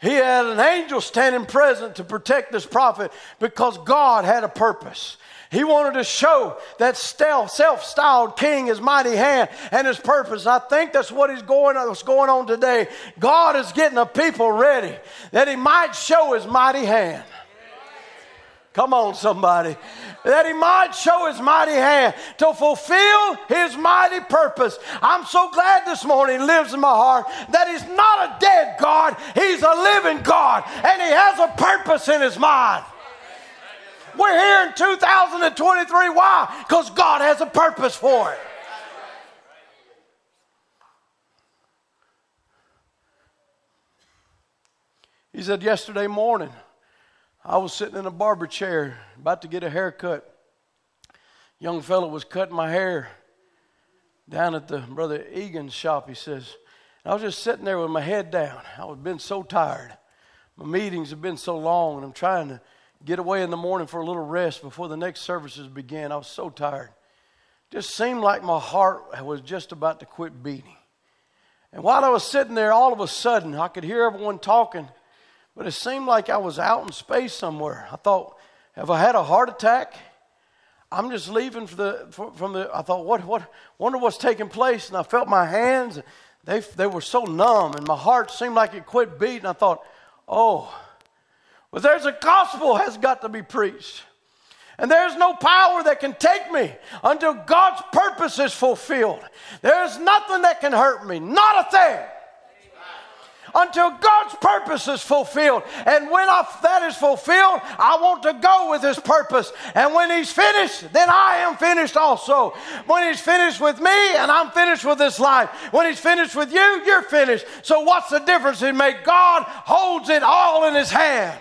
He had an angel standing present to protect this prophet because God had a purpose. He wanted to show that self styled king his mighty hand and his purpose. I think that's what is going what's going on today. God is getting a people ready that he might show his mighty hand. Come on, somebody. That he might show his mighty hand to fulfill his mighty purpose. I'm so glad this morning lives in my heart that he's not a dead God, he's a living God, and he has a purpose in his mind. We're here in 2023. Why? Because God has a purpose for it. He said yesterday morning, I was sitting in a barber chair about to get a haircut. Young fellow was cutting my hair down at the brother Egan's shop, he says. I was just sitting there with my head down. I was been so tired. My meetings have been so long, and I'm trying to get away in the morning for a little rest before the next services begin. I was so tired. Just seemed like my heart was just about to quit beating. And while I was sitting there, all of a sudden, I could hear everyone talking but it seemed like I was out in space somewhere. I thought, have I had a heart attack? I'm just leaving for the, for, from the. I thought, what, what, wonder what's taking place. And I felt my hands, they, they were so numb, and my heart seemed like it quit beating. I thought, oh, well, there's a gospel has got to be preached. And there's no power that can take me until God's purpose is fulfilled. There's nothing that can hurt me, not a thing until God's purpose is fulfilled. And when I, that is fulfilled, I want to go with His purpose. And when He's finished, then I am finished also. When He's finished with me, and I'm finished with this life. When He's finished with you, you're finished. So what's the difference in make? God holds it all in His hand.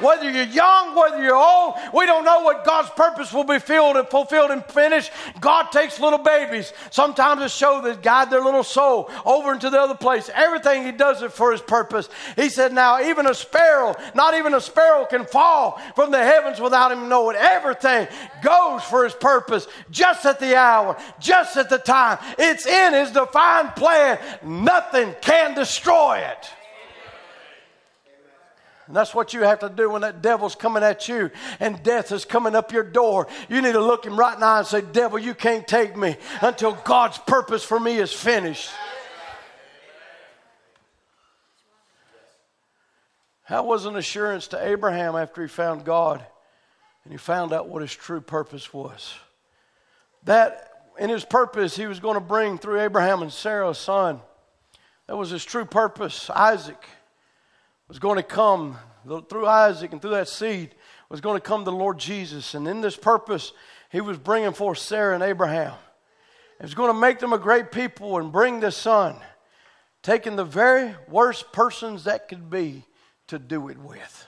Whether you're young, whether you're old, we don't know what God's purpose will be filled and fulfilled and finished. God takes little babies, sometimes to show that guide their little soul over into the other place. Everything He does it for His purpose. He said, Now, even a sparrow, not even a sparrow can fall from the heavens without Him knowing. Everything goes for His purpose, just at the hour, just at the time. It's in His divine plan. Nothing can destroy it. And that's what you have to do when that devil's coming at you and death is coming up your door. You need to look him right now and say, Devil, you can't take me until God's purpose for me is finished. That was an assurance to Abraham after he found God and he found out what his true purpose was. That in his purpose, he was going to bring through Abraham and Sarah a son. That was his true purpose, Isaac was going to come through Isaac and through that seed was going to come the Lord Jesus. And in this purpose, he was bringing forth Sarah and Abraham. He was going to make them a great people and bring the son, taking the very worst persons that could be to do it with.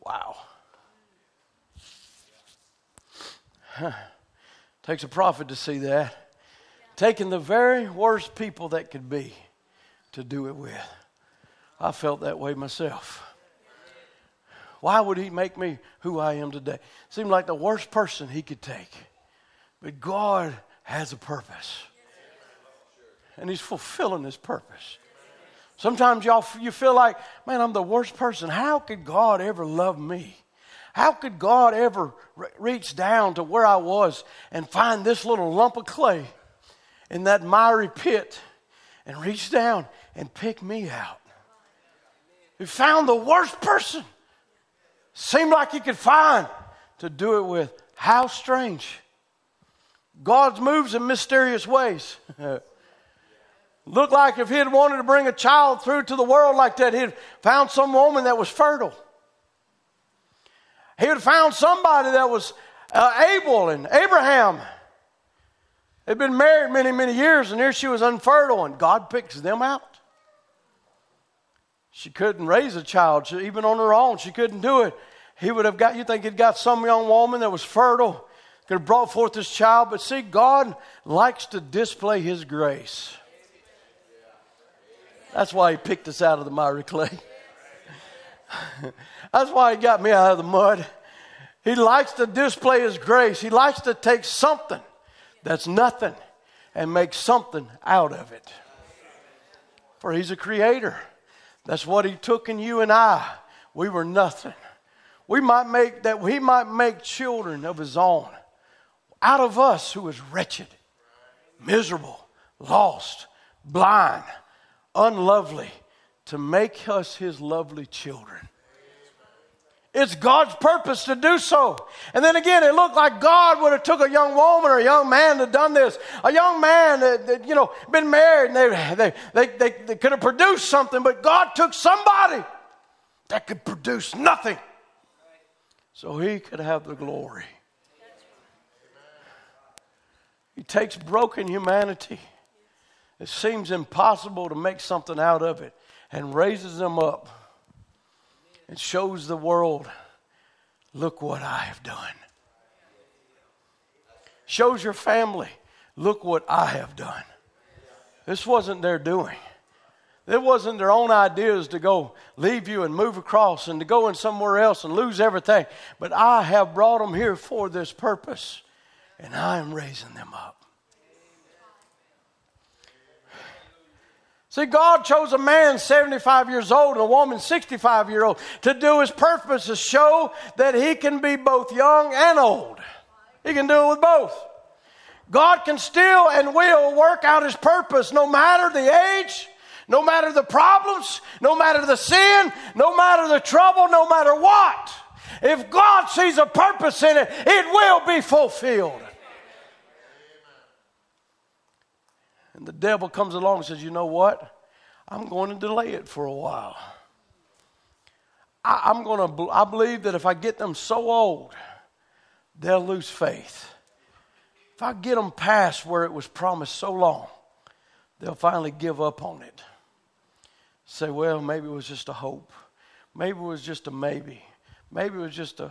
Wow. Takes a prophet to see that. Taking the very worst people that could be to do it with. I felt that way myself. Why would he make me who I am today? Seemed like the worst person he could take. But God has a purpose. And he's fulfilling his purpose. Sometimes y'all you feel like, man, I'm the worst person. How could God ever love me? How could God ever re- reach down to where I was and find this little lump of clay in that miry pit and reach down and pick me out? He found the worst person. Seemed like he could find to do it with. How strange. God moves in mysterious ways. Looked like if he had wanted to bring a child through to the world like that, he'd found some woman that was fertile. He had found somebody that was uh, able and Abraham. They'd been married many, many years, and here she was unfertile, and God picks them out. She couldn't raise a child, she, even on her own. She couldn't do it. He would have got, you think he'd got some young woman that was fertile, could have brought forth this child. But see, God likes to display his grace. That's why he picked us out of the miry clay. That's why he got me out of the mud. He likes to display his grace. He likes to take something that's nothing and make something out of it. For he's a creator. That's what he took in you and I. We were nothing. We might make that he might make children of his own out of us who was wretched, miserable, lost, blind, unlovely, to make us his lovely children. It's God's purpose to do so. And then again, it looked like God would have took a young woman or a young man to done this. A young man that, that you know, been married and they, they, they, they, they could have produced something, but God took somebody that could produce nothing so he could have the glory. He takes broken humanity. It seems impossible to make something out of it and raises them up and shows the world, look what I have done. Shows your family, look what I have done. This wasn't their doing. It wasn't their own ideas to go leave you and move across and to go in somewhere else and lose everything. But I have brought them here for this purpose, and I am raising them up. See, God chose a man 75 years old and a woman 65 year old to do his purpose to show that he can be both young and old. He can do it with both. God can still and will work out his purpose no matter the age, no matter the problems, no matter the sin, no matter the trouble, no matter what. If God sees a purpose in it, it will be fulfilled. And the devil comes along and says, You know what? I'm going to delay it for a while. I, am going to, I believe that if I get them so old, they'll lose faith. If I get them past where it was promised so long, they'll finally give up on it. Say, well, maybe it was just a hope. Maybe it was just a maybe. Maybe it was just a,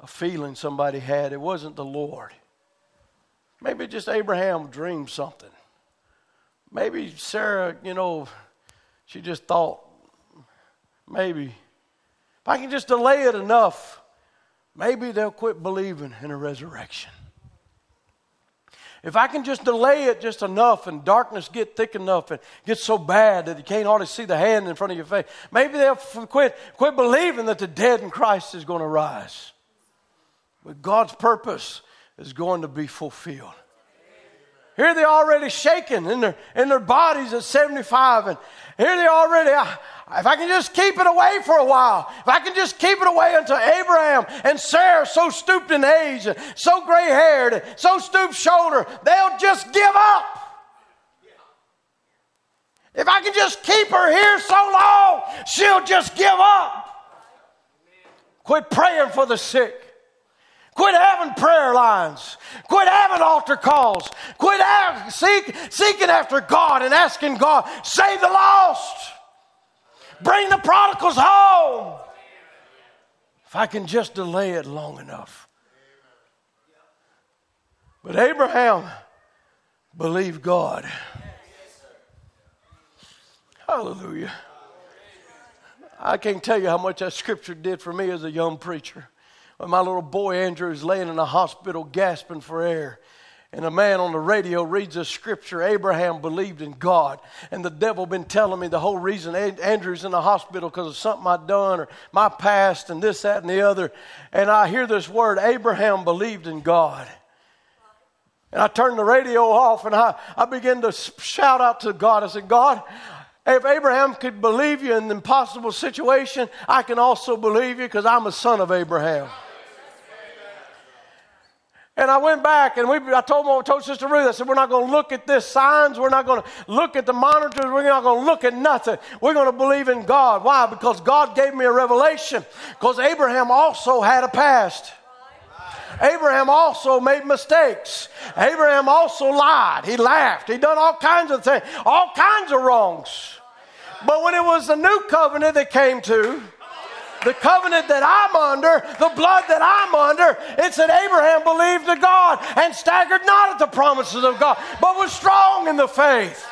a feeling somebody had. It wasn't the Lord. Maybe just Abraham dreamed something. Maybe Sarah, you know, she just thought, maybe, if I can just delay it enough, maybe they'll quit believing in a resurrection. If I can just delay it just enough and darkness get thick enough and get so bad that you can't hardly see the hand in front of your face, maybe they'll quit, quit believing that the dead in Christ is going to rise. But God's purpose is going to be fulfilled. Here they're already shaking in their, in their bodies at 75. And here they already, uh, if I can just keep it away for a while, if I can just keep it away until Abraham and Sarah, so stooped in age, and so gray haired, and so stooped shoulder, they'll just give up. If I can just keep her here so long, she'll just give up. Quit praying for the sick. Quit having prayer lines. Quit having altar calls. Quit seek, seeking after God and asking God, save the lost. Bring the prodigals home. If I can just delay it long enough. But Abraham believed God. Hallelujah. I can't tell you how much that scripture did for me as a young preacher my little boy Andrew is laying in a hospital gasping for air. And a man on the radio reads a scripture. Abraham believed in God. And the devil been telling me the whole reason Andrew's in the hospital because of something I've done or my past and this, that, and the other. And I hear this word Abraham believed in God. And I turned the radio off and I, I began to shout out to God. I said, God, if Abraham could believe you in an impossible situation, I can also believe you because I'm a son of Abraham. And I went back and we, I told, I told Sister Ruth, I said, we're not going to look at this signs. We're not going to look at the monitors. We're not going to look at nothing. We're going to believe in God. Why? Because God gave me a revelation. Because Abraham also had a past. Abraham also made mistakes. Abraham also lied. He laughed. He done all kinds of things, all kinds of wrongs. But when it was the new covenant that came to, the covenant that I'm under, the blood that I'm under, it said Abraham believed to God and staggered not at the promises of God, but was strong in the faith.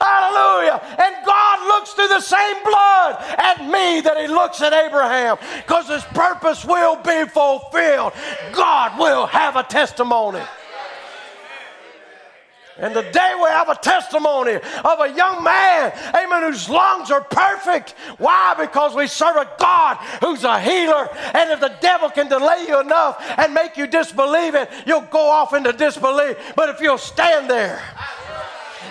Hallelujah. And God looks through the same blood at me that He looks at Abraham because His purpose will be fulfilled. God will have a testimony. And today we have a testimony of a young man, amen, whose lungs are perfect. Why? Because we serve a God who's a healer. And if the devil can delay you enough and make you disbelieve it, you'll go off into disbelief. But if you'll stand there,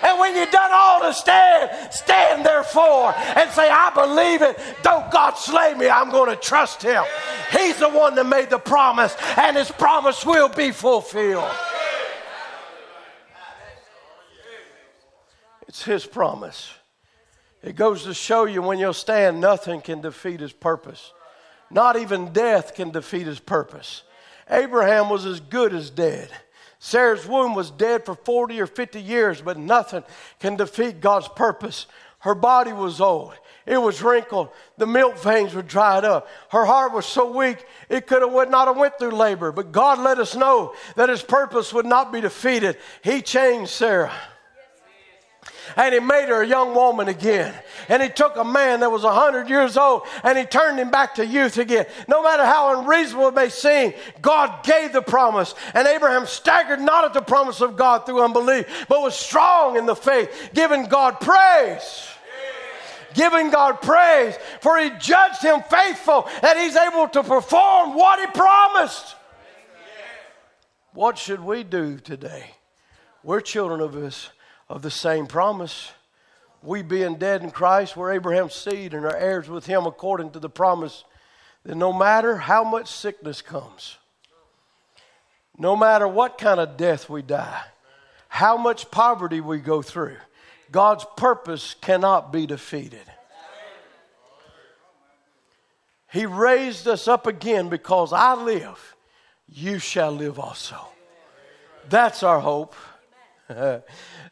and when you've done all to stand, stand therefore and say, I believe it. Don't God slay me. I'm going to trust him. He's the one that made the promise, and his promise will be fulfilled. It's His promise. It goes to show you when you'll stand, nothing can defeat His purpose. Not even death can defeat His purpose. Abraham was as good as dead. Sarah's womb was dead for 40 or 50 years, but nothing can defeat God's purpose. Her body was old. It was wrinkled. The milk veins were dried up. Her heart was so weak it could have would not have went through labor. But God let us know that His purpose would not be defeated. He changed Sarah and he made her a young woman again. And he took a man that was 100 years old and he turned him back to youth again. No matter how unreasonable it may seem, God gave the promise. And Abraham staggered not at the promise of God through unbelief, but was strong in the faith, giving God praise giving God praise, for he judged him faithful that he's able to perform what he promised. What should we do today? We're children of his of the same promise. We being dead in Christ, we're Abraham's seed and are heirs with him according to the promise that no matter how much sickness comes, no matter what kind of death we die, how much poverty we go through, God's purpose cannot be defeated. He raised us up again because I live, you shall live also. That's our hope.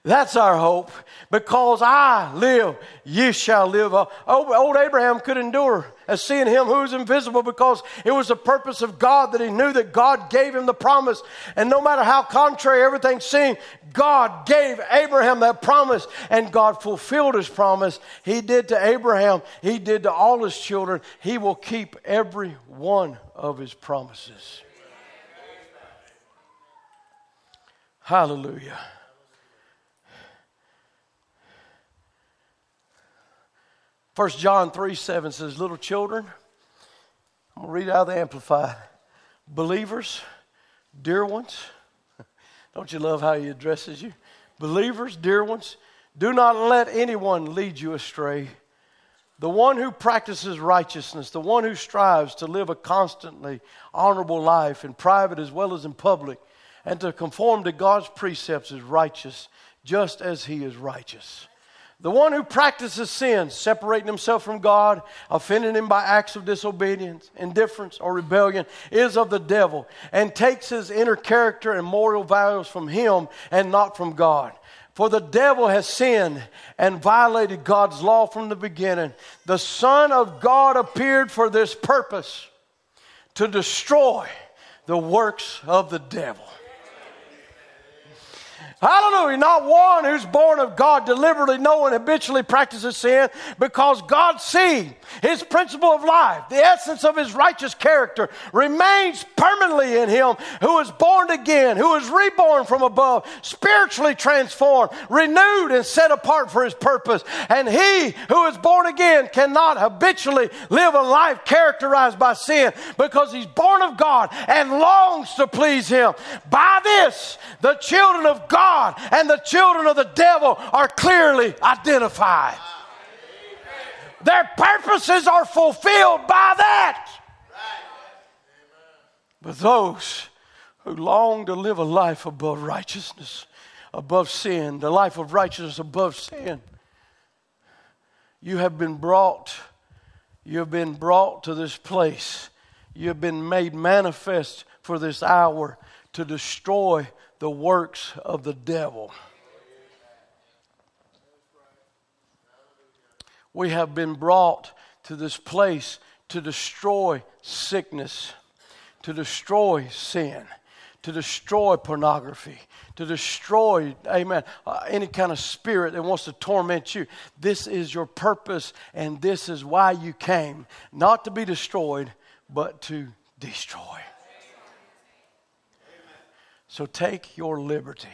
That's our hope Because I live, ye shall live. Uh, old Abraham could endure as seeing him who is invisible because it was the purpose of God that he knew that God gave him the promise. And no matter how contrary everything seemed, God gave Abraham that promise and God fulfilled his promise. He did to Abraham, he did to all his children. He will keep every one of his promises. Hallelujah. First John 3 7 says, Little children, I'm going to read out of the Amplified. Believers, dear ones, don't you love how he addresses you? Believers, dear ones, do not let anyone lead you astray. The one who practices righteousness, the one who strives to live a constantly honorable life in private as well as in public, and to conform to God's precepts is righteous, just as he is righteous. The one who practices sin, separating himself from God, offending him by acts of disobedience, indifference, or rebellion, is of the devil and takes his inner character and moral values from him and not from God. For the devil has sinned and violated God's law from the beginning. The Son of God appeared for this purpose to destroy the works of the devil. Hallelujah. Not one who's born of God deliberately knowing habitually practices sin because God's seed, his principle of life, the essence of his righteous character remains permanently in him who is born again, who is reborn from above, spiritually transformed, renewed and set apart for his purpose. And he who is born again cannot habitually live a life characterized by sin because he's born of God and longs to please him. By this, the children of God God and the children of the devil are clearly identified. Their purposes are fulfilled by that. But those who long to live a life above righteousness, above sin, the life of righteousness above sin, you have been brought, you have been brought to this place. You have been made manifest for this hour to destroy the works of the devil. We have been brought to this place to destroy sickness, to destroy sin, to destroy pornography, to destroy, amen, uh, any kind of spirit that wants to torment you. This is your purpose, and this is why you came. Not to be destroyed, but to destroy. So take your liberty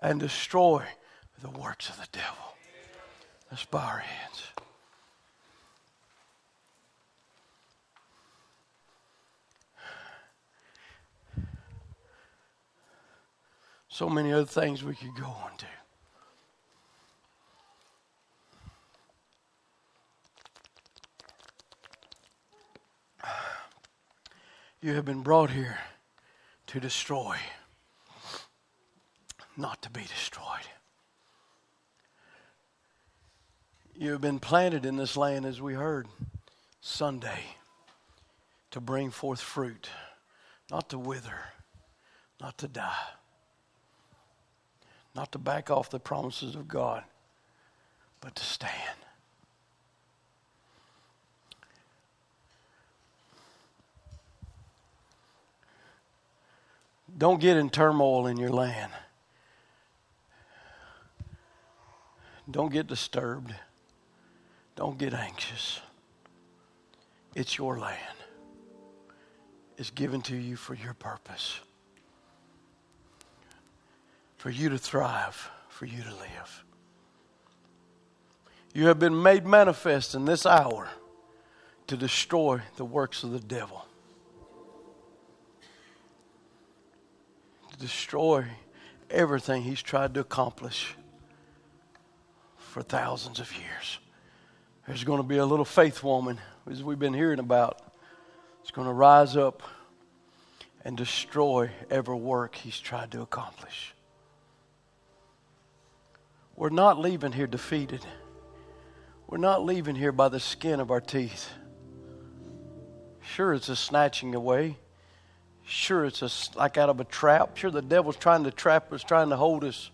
and destroy the works of the devil. Let's bow our hands. So many other things we could go on to. You have been brought here to destroy, not to be destroyed. You have been planted in this land, as we heard Sunday, to bring forth fruit, not to wither, not to die, not to back off the promises of God, but to stand. Don't get in turmoil in your land. Don't get disturbed. Don't get anxious. It's your land. It's given to you for your purpose. For you to thrive, for you to live. You have been made manifest in this hour to destroy the works of the devil. To destroy everything he's tried to accomplish for thousands of years. There's going to be a little faith woman, as we've been hearing about, it's going to rise up and destroy every work he's tried to accomplish. We're not leaving here defeated. We're not leaving here by the skin of our teeth. Sure, it's a snatching away. Sure, it's a, like out of a trap. Sure, the devil's trying to trap us, trying to hold us.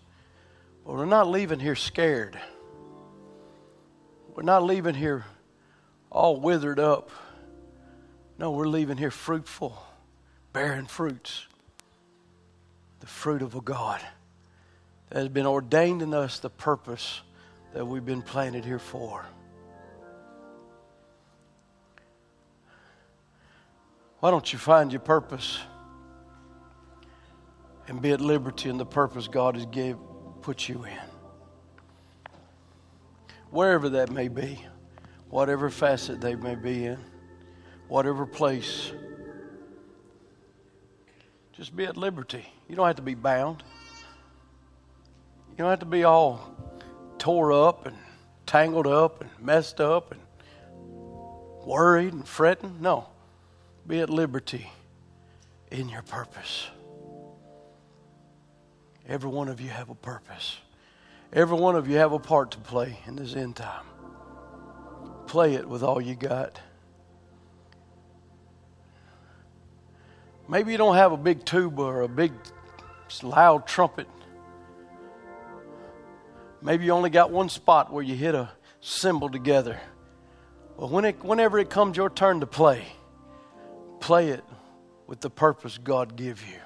But we're not leaving here scared. We're not leaving here all withered up. No, we're leaving here fruitful, bearing fruits. The fruit of a God that has been ordained in us the purpose that we've been planted here for. Why don't you find your purpose and be at liberty in the purpose God has gave, put you in? Wherever that may be, whatever facet they may be in, whatever place, just be at liberty. You don't have to be bound. You don't have to be all tore up and tangled up and messed up and worried and fretting. No. Be at liberty in your purpose. Every one of you have a purpose. Every one of you have a part to play in this end time. Play it with all you got. Maybe you don't have a big tuba or a big loud trumpet. Maybe you only got one spot where you hit a cymbal together. But when it, whenever it comes your turn to play, Play it with the purpose God give you.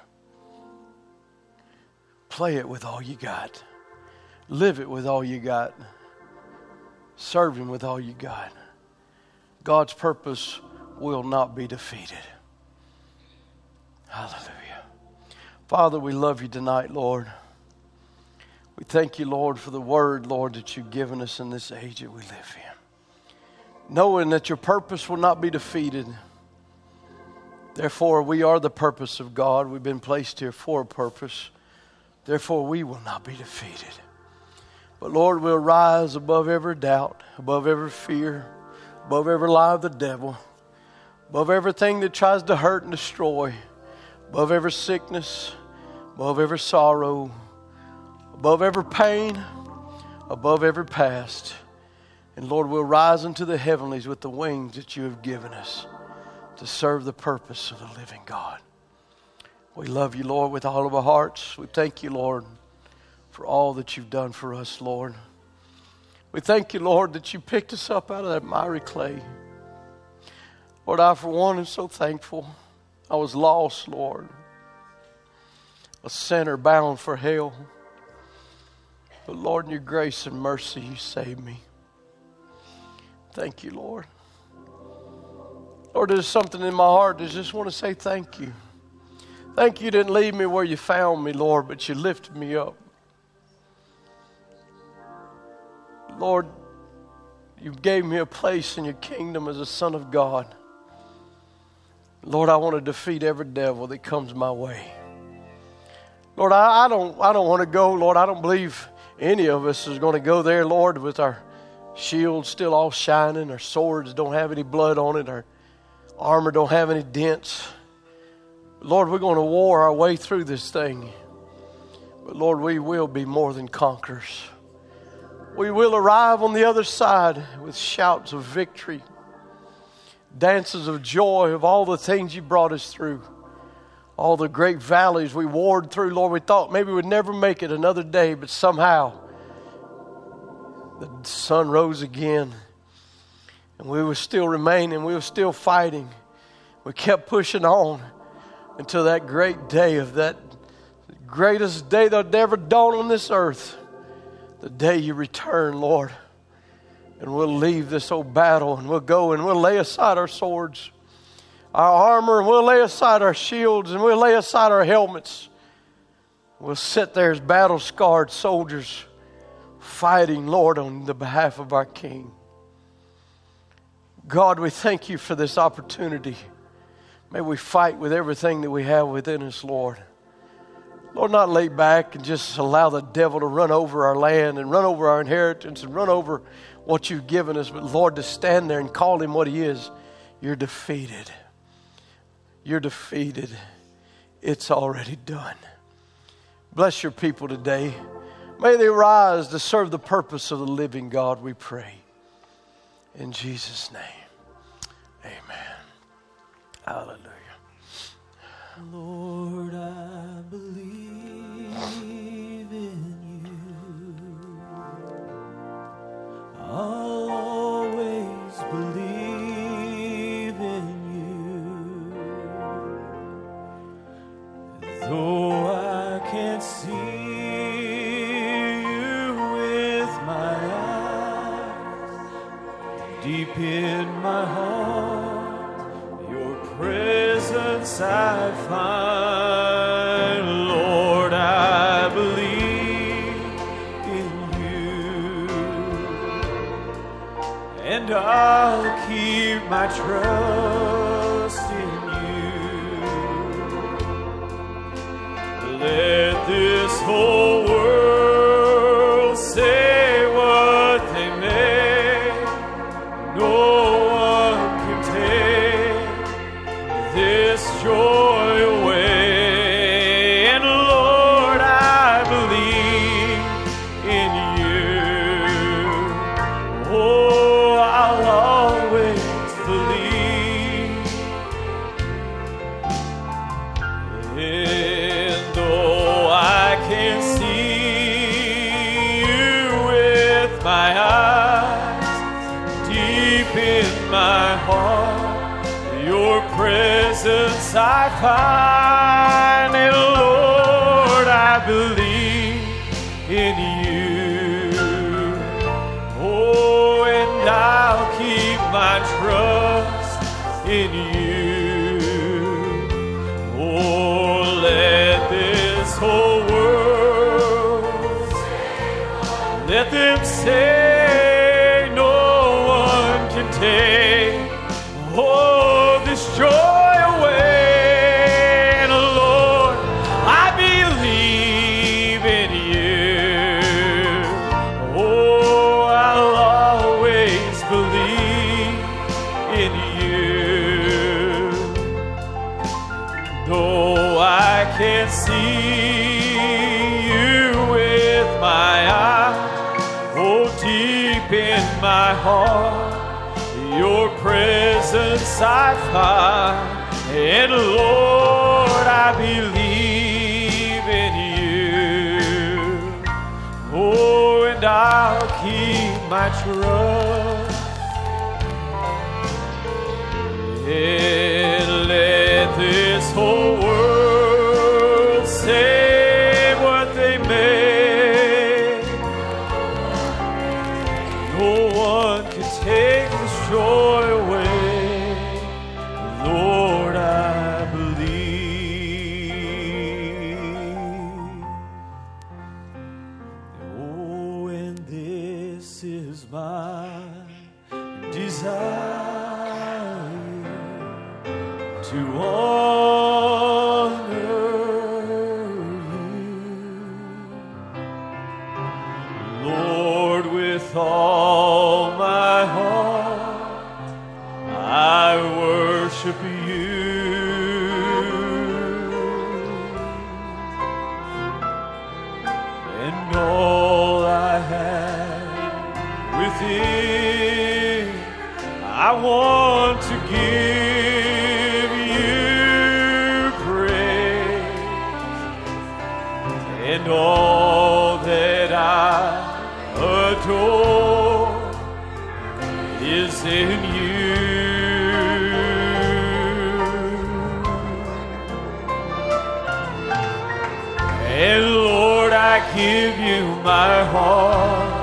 Play it with all you got. Live it with all you got. Serve Him with all you got. God's purpose will not be defeated. Hallelujah. Father, we love you tonight, Lord. We thank you, Lord, for the word, Lord, that you've given us in this age that we live in. Knowing that your purpose will not be defeated. Therefore, we are the purpose of God. We've been placed here for a purpose. Therefore, we will not be defeated. But Lord, we'll rise above every doubt, above every fear, above every lie of the devil, above everything that tries to hurt and destroy, above every sickness, above every sorrow, above every pain, above every past. And Lord, we'll rise into the heavenlies with the wings that you have given us to serve the purpose of the living God. We love you, Lord, with all of our hearts. We thank you, Lord, for all that you've done for us, Lord. We thank you, Lord, that you picked us up out of that miry clay. Lord, I, for one, am so thankful. I was lost, Lord, a sinner bound for hell. But, Lord, in your grace and mercy, you saved me. Thank you, Lord. Lord, there's something in my heart that just want to say thank you. Thank you didn't leave me where you found me, Lord, but you lifted me up. Lord, you gave me a place in your kingdom as a son of God. Lord, I want to defeat every devil that comes my way. Lord, I, I don't, I don't want to go, Lord. I don't believe any of us is going to go there, Lord, with our shields still all shining, our swords don't have any blood on it, our armor don't have any dents. Lord, we're going to war our way through this thing. But Lord, we will be more than conquerors. We will arrive on the other side with shouts of victory, dances of joy of all the things you brought us through, all the great valleys we warred through. Lord, we thought maybe we'd never make it another day, but somehow the sun rose again and we were still remaining, we were still fighting. We kept pushing on until that great day of that greatest day that ever dawned on this earth. The day you return, Lord. And we'll leave this old battle and we'll go and we'll lay aside our swords, our armor, and we'll lay aside our shields and we'll lay aside our helmets. We'll sit there as battle scarred soldiers fighting, Lord, on the behalf of our King. God, we thank you for this opportunity. May we fight with everything that we have within us, Lord. Lord, not lay back and just allow the devil to run over our land and run over our inheritance and run over what you've given us, but Lord, to stand there and call him what he is. You're defeated. You're defeated. It's already done. Bless your people today. May they rise to serve the purpose of the living God, we pray. In Jesus' name, amen. Hallelujah. Lord, I believe in you. I'll always believe in you. Though I can't see. Deep in my heart, your presence I find. Lord, I believe in you, and I'll keep my trust in you. Let presence I find. And Lord, I believe in you. Oh, and I'll keep my trust in you. Presence I find. And Lord, I believe in you. Oh, and I'll keep my trust. And let this whole desire to honor heart.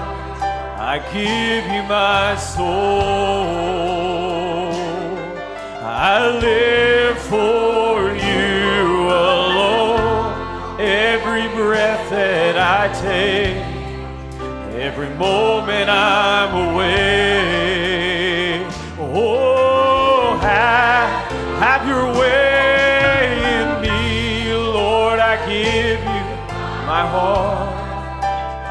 I give you my soul. I live for you alone. Every breath that I take, every moment I'm away. Oh, have, have your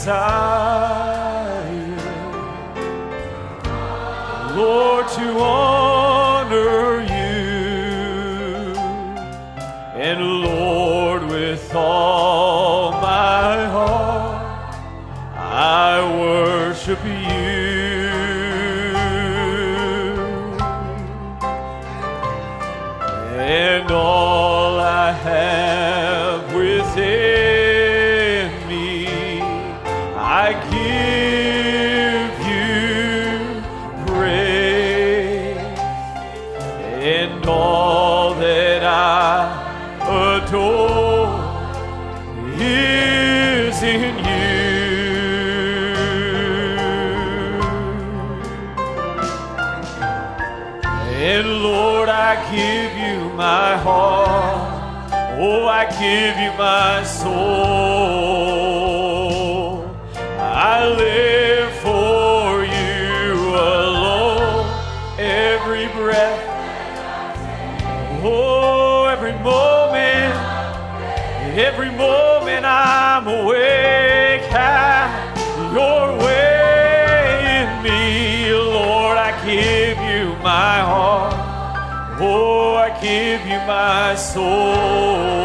desire, Lord, to honor and all that I adore is in you. And Lord, I give you my heart. Oh, I give you my soul. give you my soul.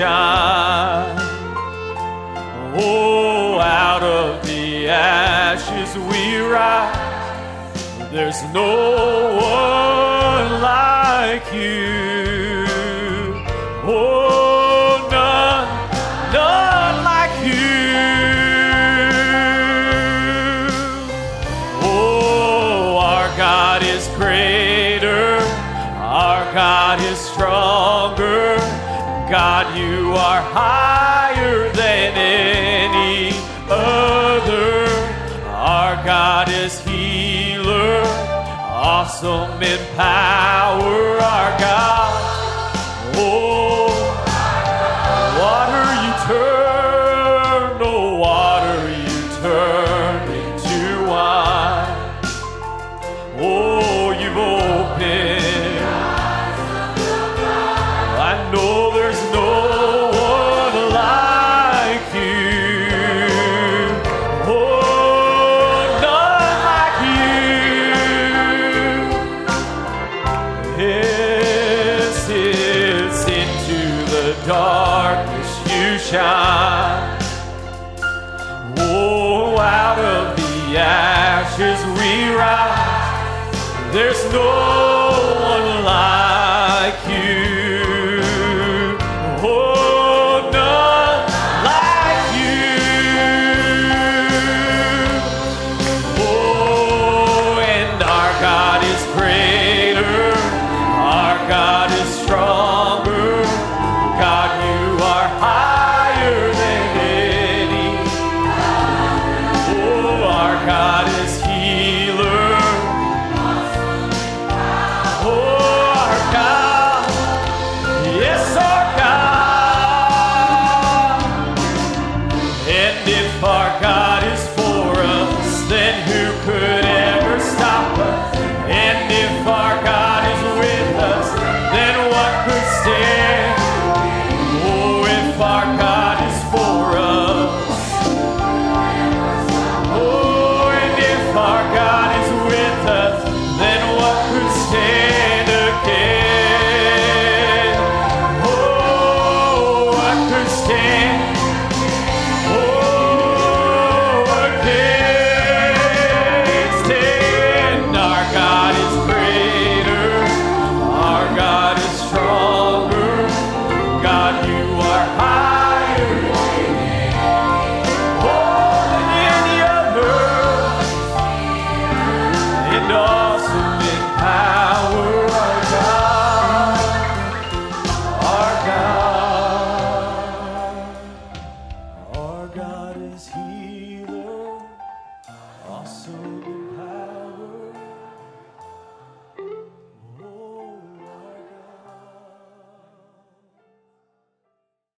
shine. Oh, out of the ashes we rise. There's no one like God, you are higher than any other. Our God is healer, awesome in power, our God.